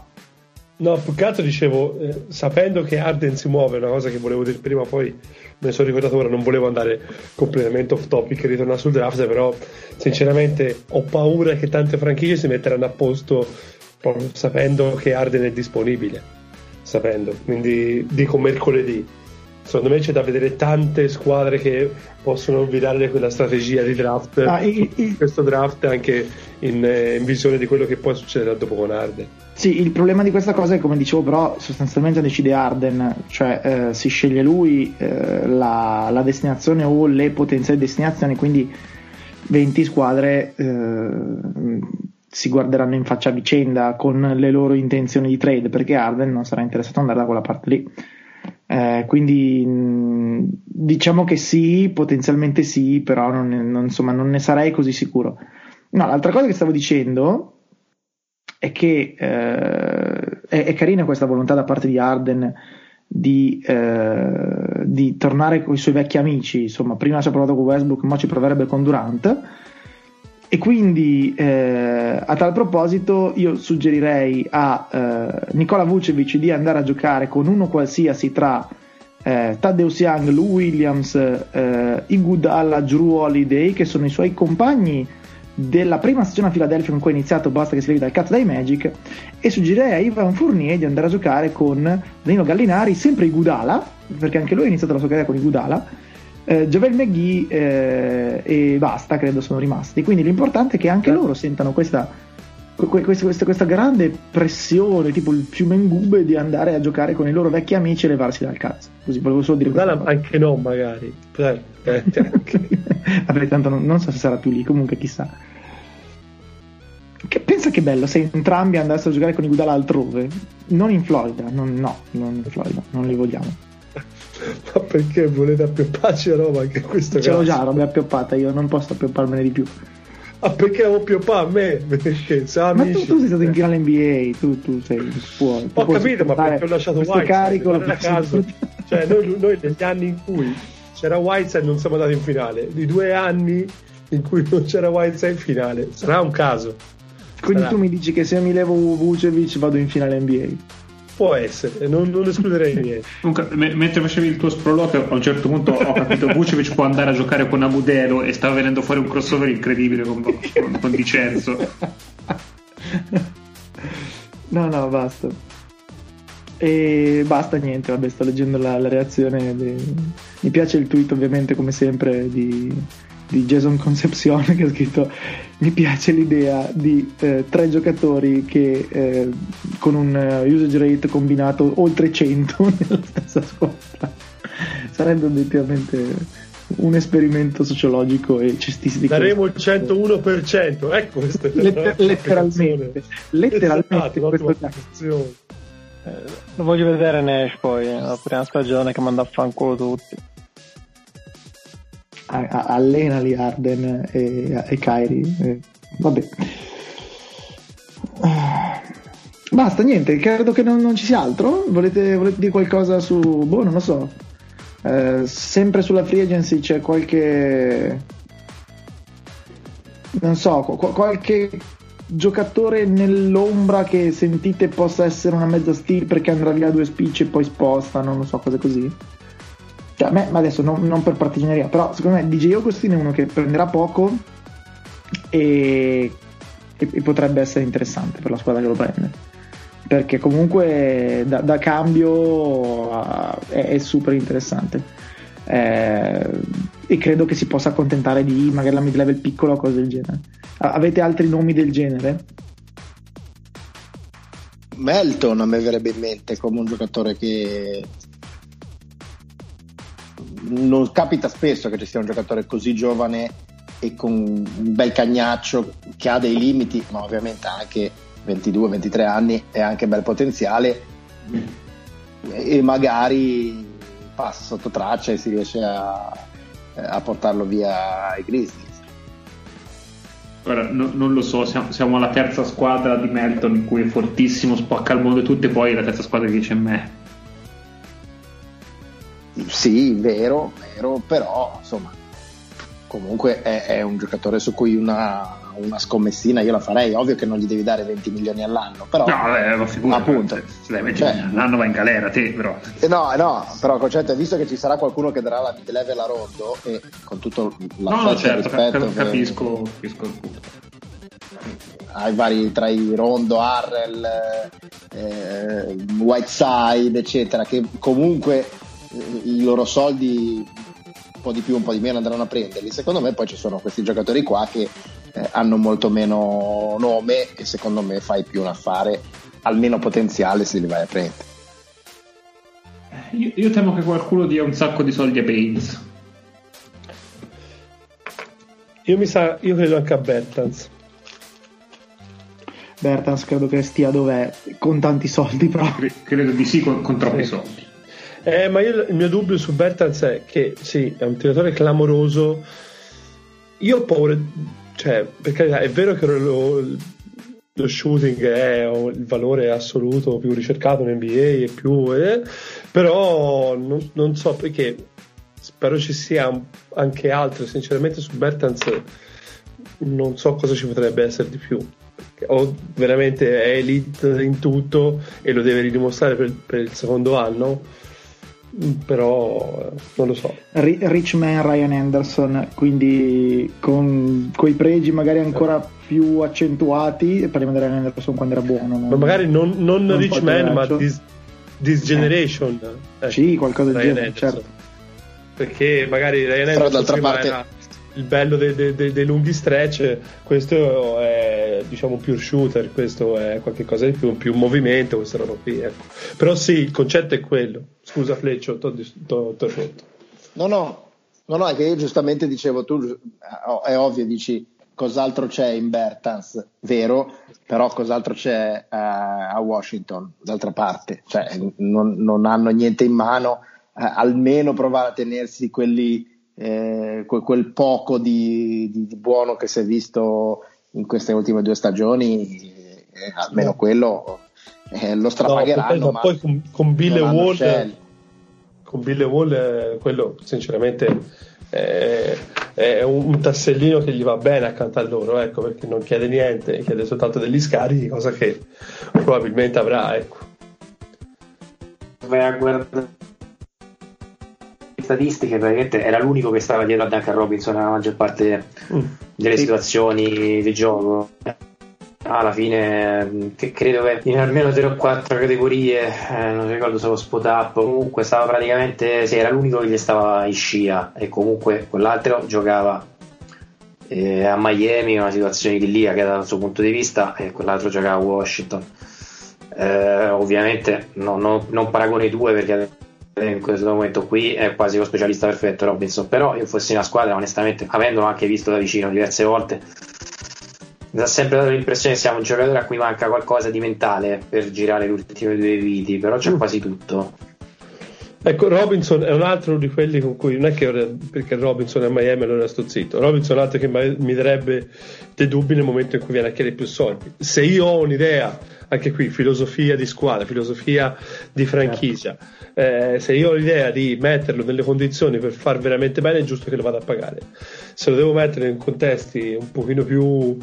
No, più che altro dicevo, eh, sapendo che Arden si muove, una cosa che volevo dire prima, poi me ne sono ricordato ora, non volevo andare completamente off topic e ritornare sul draft, però sinceramente ho paura che tante franchigie si metteranno a posto proprio sapendo che Arden è disponibile, sapendo, quindi dico mercoledì. Secondo me c'è da vedere tante squadre che possono virare quella strategia di draft, ah, il, il... questo draft anche in, eh, in visione di quello che poi succederà dopo con Arden. Sì, il problema di questa cosa è come dicevo, però sostanzialmente decide Arden, cioè eh, si sceglie lui eh, la, la, destinazione o le potenziali destinazioni, quindi 20 squadre eh, si guarderanno in faccia a vicenda con le loro intenzioni di trade perché Arden non sarà interessato ad andare da quella parte lì. Eh, quindi mh, diciamo che sì, potenzialmente sì, però non, non, insomma, non ne sarei così sicuro. No, l'altra cosa che stavo dicendo è che eh, è, è, carina questa volontà da parte di Arden di, eh, di tornare con i suoi vecchi amici. Insomma, prima ci ha provato con Westbrook, ma ci proverebbe con Durant. E quindi eh, a tal proposito io suggerirei a eh, Nicola Vucevic di andare a giocare con uno qualsiasi tra eh, Taddeus Young, Lou Williams, eh, Igudala, Drew Holiday, che sono i suoi compagni della prima stagione a Philadelphia con cui ha iniziato Basta che si levi dal cazzo dai Magic e suggerirei a Ivan Fournier di andare a giocare con Danilo Gallinari, sempre Igudala, perché anche lui ha iniziato la sua carriera con Igudala, eh, Javel McGee eh, e basta, credo sono rimasti. Quindi l'importante è che anche loro sentano questa, questa, questa, questa grande pressione, tipo il fiume in gube, di andare a giocare con i loro vecchi amici e levarsi dal cazzo. Così volevo solo dire Igudala anche no, magari. Eh, cioè, Vabbè, tanto non, non, so se sarà più lì, comunque chissà. Che, pensa che bello se entrambi andassero a giocare con i Gudala altrove, non in Florida, non, no, non in Florida, non li vogliamo. Ma perché volete appiopparci a Roma anche questo Ce l'ho già Roma appioppata, io non posso appiopparmene di più. Ah, perché devo appioppare a me? Perché Ma tu, tu, sei stato in finale NBA, tu, tu sei fuori. Ho capito, ma perché ho lasciato White carico a caso. cioè, noi, noi negli anni in cui c'era Whiteside non siamo andati in finale. Di due anni in cui non c'era Whiteside in finale. Sarà un caso. Quindi Sarà. tu mi dici che se mi levo Vucevic vado in finale NBA? Può essere, non, non escluderei niente. Comunque, me- mentre facevi il tuo sproloquio, a un certo punto ho capito Vucevic può andare a giocare con Abudelo e stava venendo fuori un crossover incredibile con, con, con Dicenzo. No, no, basta. E basta, niente, vabbè, sto leggendo la, la reazione. Di... Mi piace il tweet, ovviamente, come sempre, di, di Jason Concepcion che ha scritto mi piace l'idea di eh, tre giocatori che eh, con un uh, usage rate combinato oltre 100 nella stessa squadra. Sarebbe obiettivamente un esperimento sociologico e cestistico. Daremo il 101% ecco questo Letter- letteralmente letteralmente esatto, eh, lo voglio vedere Nash poi, la prima stagione che manda a fanculo tutti. A- a- allenali Arden e, e. Eh, vabbè. Basta, niente, credo che non, non ci sia altro. Volete, volete, dire qualcosa su... Boh, non lo so. Eh, sempre sulla free agency c'è qualche... Non so, qu- qualche giocatore nell'ombra che sentite possa essere una mezza steal perché andrà via due spicci e poi sposta, non lo so, cose così. Cioè, a me, ma adesso non, non per partigianeria, però secondo me DJ Augustino è uno che prenderà poco e, e, e, potrebbe essere interessante per la squadra che lo prende. Perché comunque da, da cambio uh, è, è, super interessante. Eh, e credo che si possa accontentare di magari la mid level piccola o cose del genere. Avete altri nomi del genere? Melton a me verrebbe in mente come un giocatore che non capita spesso che ci sia un giocatore così giovane e con un bel cagnaccio che ha dei limiti, ma ovviamente anche 22-23 anni e anche bel potenziale e magari passa sotto traccia e si riesce a, a portarlo via ai Grizzlies. Ora, no, non lo so, siamo, siamo, alla terza squadra di Melton in cui è fortissimo, spacca il mondo e tutto e poi la terza squadra che dice me. Sì, vero, vero, però insomma, comunque è, è un giocatore su cui una, una, scommessina io la farei. Ovvio che non gli devi dare 20 milioni all'anno, però. No, vabbè, ma figura, appunto. Dai 20 cioè, all'anno va in galera, te, però. Eh, no, no, però concetto visto che ci sarà qualcuno che darà la mid level a Rondo e con tutto l'affetto no, certo, rispetto, capisco, capisco il punto ai vari tra i Rondo, Harrell, eh, Whiteside, eccetera, che comunque i loro soldi un po' di più, un po' di meno andranno a prenderli. Secondo me poi ci sono questi giocatori qua che eh, hanno molto meno nome e secondo me fai più un affare almeno potenziale se li vai a prendere. Io, io temo che qualcuno dia un sacco di soldi a Baines. Io mi sa, io credo anche a Bertans. Bertans credo che stia dov'è, con tanti soldi proprio. Credo di sì, con, con troppi soldi. Eh, ma io, il mio dubbio su Bertans è che sì, è un tiratore clamoroso. Io ho paura, cioè, per carità, è vero che lo, lo shooting è il valore assoluto più ricercato in NBA e più, eh, però non, non, so perché spero ci sia anche altro. Sinceramente, su Bertans non so cosa ci potrebbe essere di più. O veramente è elite in tutto e lo deve ridimostrare per, per il secondo anno però non lo so. Rich man Ryan Anderson, quindi con quei pregi magari ancora più accentuati, parliamo di Ryan Anderson quando era buono. Non, ma magari non, non, non Rich Man, ma this, this. Generation. Eh. sì, qualcosa del genere, certo. Perché magari Ryan Anderson d'altra parte... era il bello dei, dei, dei, dei, lunghi stretch, questo è diciamo un pure shooter, questo è qualcosa di più, più movimento, questa roba qui. Ecco. Però sì, il concetto è quello. Scusa Fleccio, ti ho interrotto. No, no, no, no, è che io giustamente dicevo, tu è ovvio, dici cos'altro c'è in Bertans, vero, però cos'altro c'è uh, a Washington, d'altra parte, cioè non, non hanno niente in mano, uh, almeno provare a tenersi quelli eh, quel, quel, poco di, di, di, buono che si è visto in queste ultime due stagioni, eh, almeno no. quello eh, lo strapagheranno. No, ma poi con, con Bill e Wall, con Bill e Wall eh, quello sinceramente è, è un, un, tassellino che gli va bene accanto a loro, ecco, perché non chiede niente, chiede soltanto degli scarichi, cosa che probabilmente avrà. Ecco. Vai a guardare statistiche praticamente era l'unico che stava dietro a Duncan Robinson nella maggior parte mm. delle situazioni di gioco. Alla fine che credo che in almeno 3 o 4 categorie eh, non ricordo se lo spot up comunque stava praticamente sì, era l'unico che gli stava in scia e comunque quell'altro giocava eh, a Miami una situazione idilliaca dal suo punto di vista e quell'altro giocava a Washington. Eh, ovviamente no, no, non paragono i due perché in questo momento qui è quasi lo specialista perfetto Robinson però io fossi una squadra onestamente avendolo anche visto da vicino diverse volte mi ha sempre dato l'impressione che siamo un giocatore a cui manca qualcosa di mentale per girare le ultime due viti però c'è mm. quasi tutto Ecco, Robinson è un altro di quelli con cui non è che perché Robinson è a Miami allora sto zitto. Robinson è un altro che mi darebbe dei dubbi nel momento in cui viene a chiedere più soldi. Se io ho un'idea, anche qui, filosofia di squadra, filosofia di franchigia, eh, se io ho l'idea di metterlo nelle condizioni per far veramente bene, è giusto che lo vada a pagare. Se lo devo mettere in contesti un pochino più.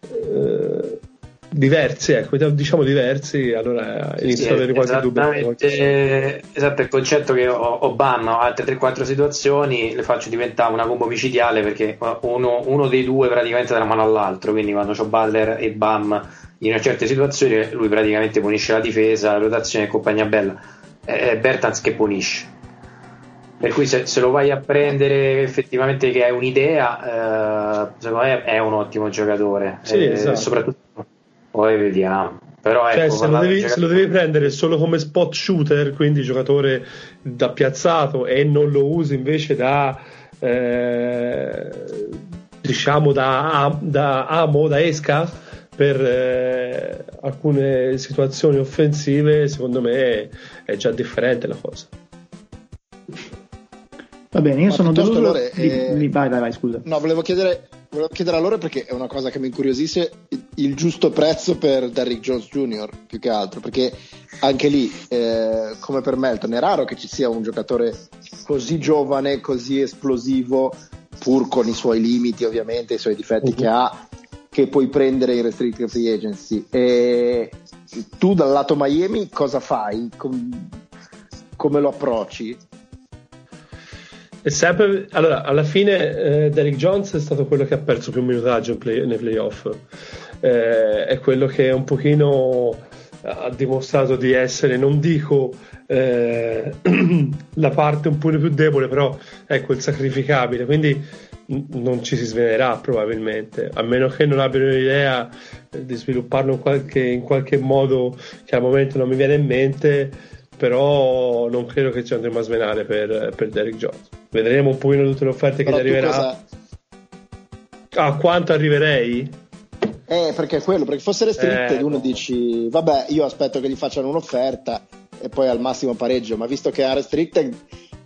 Eh, diversi, ecco, diciamo diversi, allora inizio sì, ad avere qualche dubbio. Esatto, il concetto che Obama o altre 3-4 situazioni le faccio diventare una combo micidiale perché uno, uno, dei due praticamente da una mano all'altro, quindi quando c'ho Butler e Bam in certe situazioni lui praticamente punisce la difesa, la rotazione e compagnia bella, è Bertans che punisce. Per cui se, se, lo vai a prendere effettivamente che hai un'idea, eh, secondo me è un ottimo giocatore. Sì, eh, esatto. Soprattutto poi vediamo. Però cioè, ecco, se, lo devi, se, lo devi, prendere solo come spot shooter, quindi giocatore da piazzato, e non lo usi invece da eh, diciamo da, da amo, da esca per eh, alcune situazioni offensive, secondo me è, è, già differente la cosa. Va bene, io Ma sono deluso. Allora, eh... vai, vai, vai, scusa. No, volevo chiedere volevo chiedere a loro perché è una cosa che mi incuriosisce il giusto prezzo per Derrick Jones Jr. più che altro perché anche lì eh, come per Melton è raro che ci sia un giocatore così giovane così esplosivo pur con i suoi limiti ovviamente i suoi difetti uh-huh. che ha che puoi prendere in restricted free agency e tu dal lato Miami cosa fai? Com- come lo approcci? È sempre, allora, alla fine eh, Derrick Jones è stato quello che ha perso più minutaggio play, nei playoff. Eh, è quello che un pochino ha dimostrato di essere, non dico eh, la parte un po' più debole, però ecco il sacrificabile. Quindi non ci si svenerà probabilmente, a meno che non abbiano l'idea di svilupparlo in qualche, in qualche modo che al momento non mi viene in mente però non credo che ci andremo a svenare per, per Derek Jones. Vedremo un pochino tutte le offerte però che gli arriveranno. Cosa... A quanto arriverei? Eh, perché è quello, perché fosse restricted eh, uno no. dici, vabbè, io aspetto che gli facciano un'offerta e poi al massimo pareggio, ma visto che è restricted...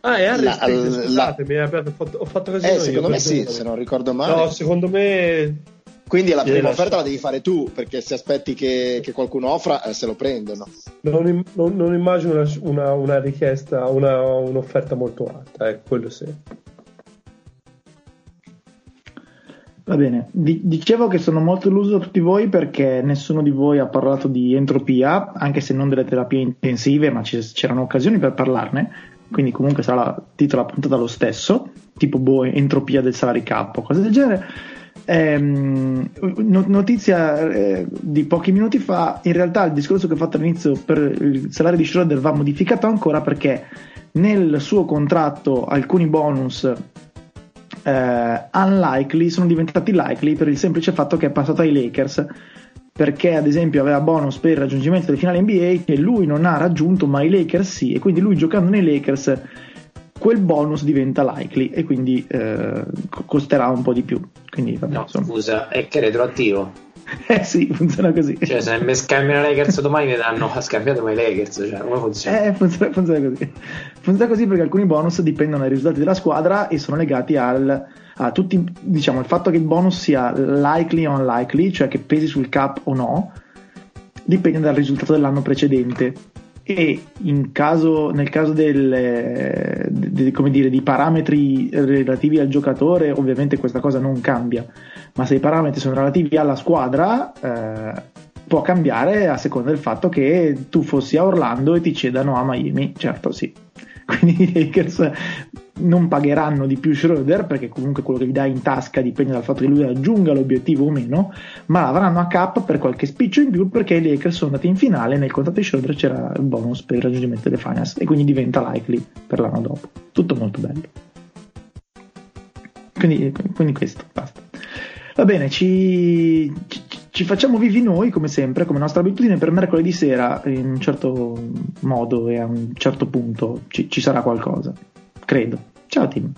Ah, è restricted, scusatemi, la... ho fatto così. Eh, secondo me sì, se non ricordo male. No, secondo me quindi la prima offerta la devi fare tu, perché se aspetti che, che qualcuno offra, eh, se lo prendono. Non, non, non immagino una, una, una richiesta, una, un'offerta molto alta, eh, quello sì. Va bene, dicevo che sono molto illuso da tutti voi perché nessuno di voi ha parlato di entropia, anche se non delle terapie intensive, ma c'erano occasioni per parlarne, quindi comunque sarà titolo appuntato lo stesso, tipo boh, entropia del salary cap o cose del genere. Ehm, notizia eh, di pochi minuti fa, in realtà il discorso che ho fatto all'inizio per il salario di Schroeder va modificato ancora perché nel suo contratto alcuni bonus eh, unlikely sono diventati likely per il semplice fatto che è passato ai Lakers perché ad esempio aveva bonus per il raggiungimento del finale NBA che lui non ha raggiunto ma i Lakers sì e quindi lui giocando nei Lakers quel bonus diventa likely e quindi eh, costerà un po' di più. Quindi, vabbè, no, insomma. scusa, è che retroattivo. eh sì, funziona così. Cioè, se mi scambiano i Lakers domani mi danno scambiato i Lakers, cioè, come funziona? Eh, funziona, funziona, così. Funziona così perché alcuni bonus dipendono dai risultati della squadra e sono legati al, a tutti, diciamo, il fatto che il bonus sia likely o unlikely, cioè che pesi sul cap o no, dipende dal risultato dell'anno precedente e caso, nel caso del, de, de, dire, di parametri relativi al giocatore ovviamente questa cosa non cambia. Ma se i parametri sono relativi alla squadra eh, può cambiare a seconda del fatto che tu fossi a Orlando e ti cedano a Miami. Certo sì quindi i Lakers non pagheranno di più Schroeder perché comunque quello che gli dai in tasca dipende dal fatto che lui raggiunga l'obiettivo o meno, ma avranno a cap per qualche spiccio in più perché i Lakers sono andati in finale e nel contratto di Schroeder c'era il bonus per il raggiungimento delle finals e quindi diventa likely per l'anno dopo. Tutto molto bello. Quindi, quindi questo, basta. Va bene, ci, ci, ci, facciamo vivi noi come sempre, come nostra abitudine, per mercoledì sera in un certo modo e a un certo punto ci, ci sarà qualcosa, credo. Ciao Tim.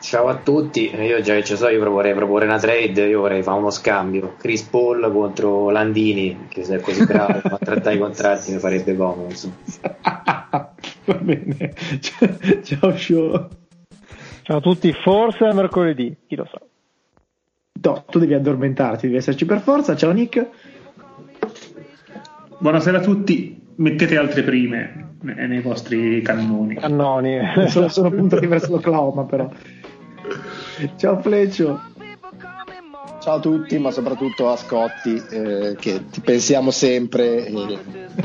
Ciao a tutti, io già che ci so, io vorrei proporre una trade, io vorrei fare uno scambio, Chris Paul contro Landini, che se è così bravo a trattare i contratti mi farebbe comodo. Va bene, ciao show. Ciao a tutti, forse è mercoledì, chi lo sa. No, tu devi addormentarti, devi esserci per forza, ciao Nick. Buonasera a tutti, mettete altre prime nei vostri cannoni. Cannoni. sono, sono puntati verso l'Oklahoma però. Ciao Fleccio. Ciao a tutti, ma soprattutto a Scotti, eh, che ti pensiamo sempre e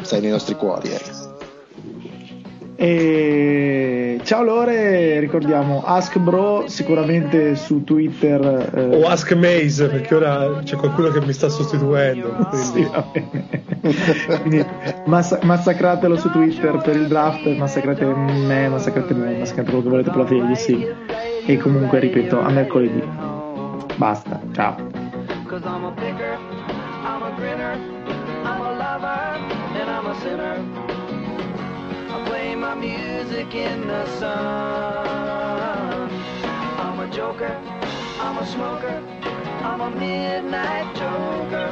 sei nei nostri cuori. Eh. E ciao Lore, ricordiamo Ask Bro sicuramente su Twitter eh... o Ask Maze perché ora c'è qualcuno che mi sta sostituendo. Quindi, sì, quindi massa- massacratelo su Twitter per il draft, massacrate me, massacrate me, massacrate quello che volete per la figlia, sì. E comunque ripeto, a mercoledì. Basta, ciao. I'm a picker, my music in the sun. I'm a joker, I'm a smoker, I'm a midnight joker.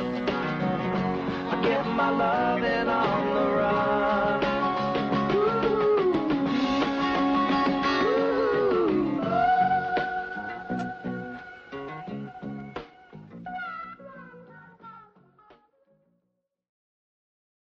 I get my loving on the run.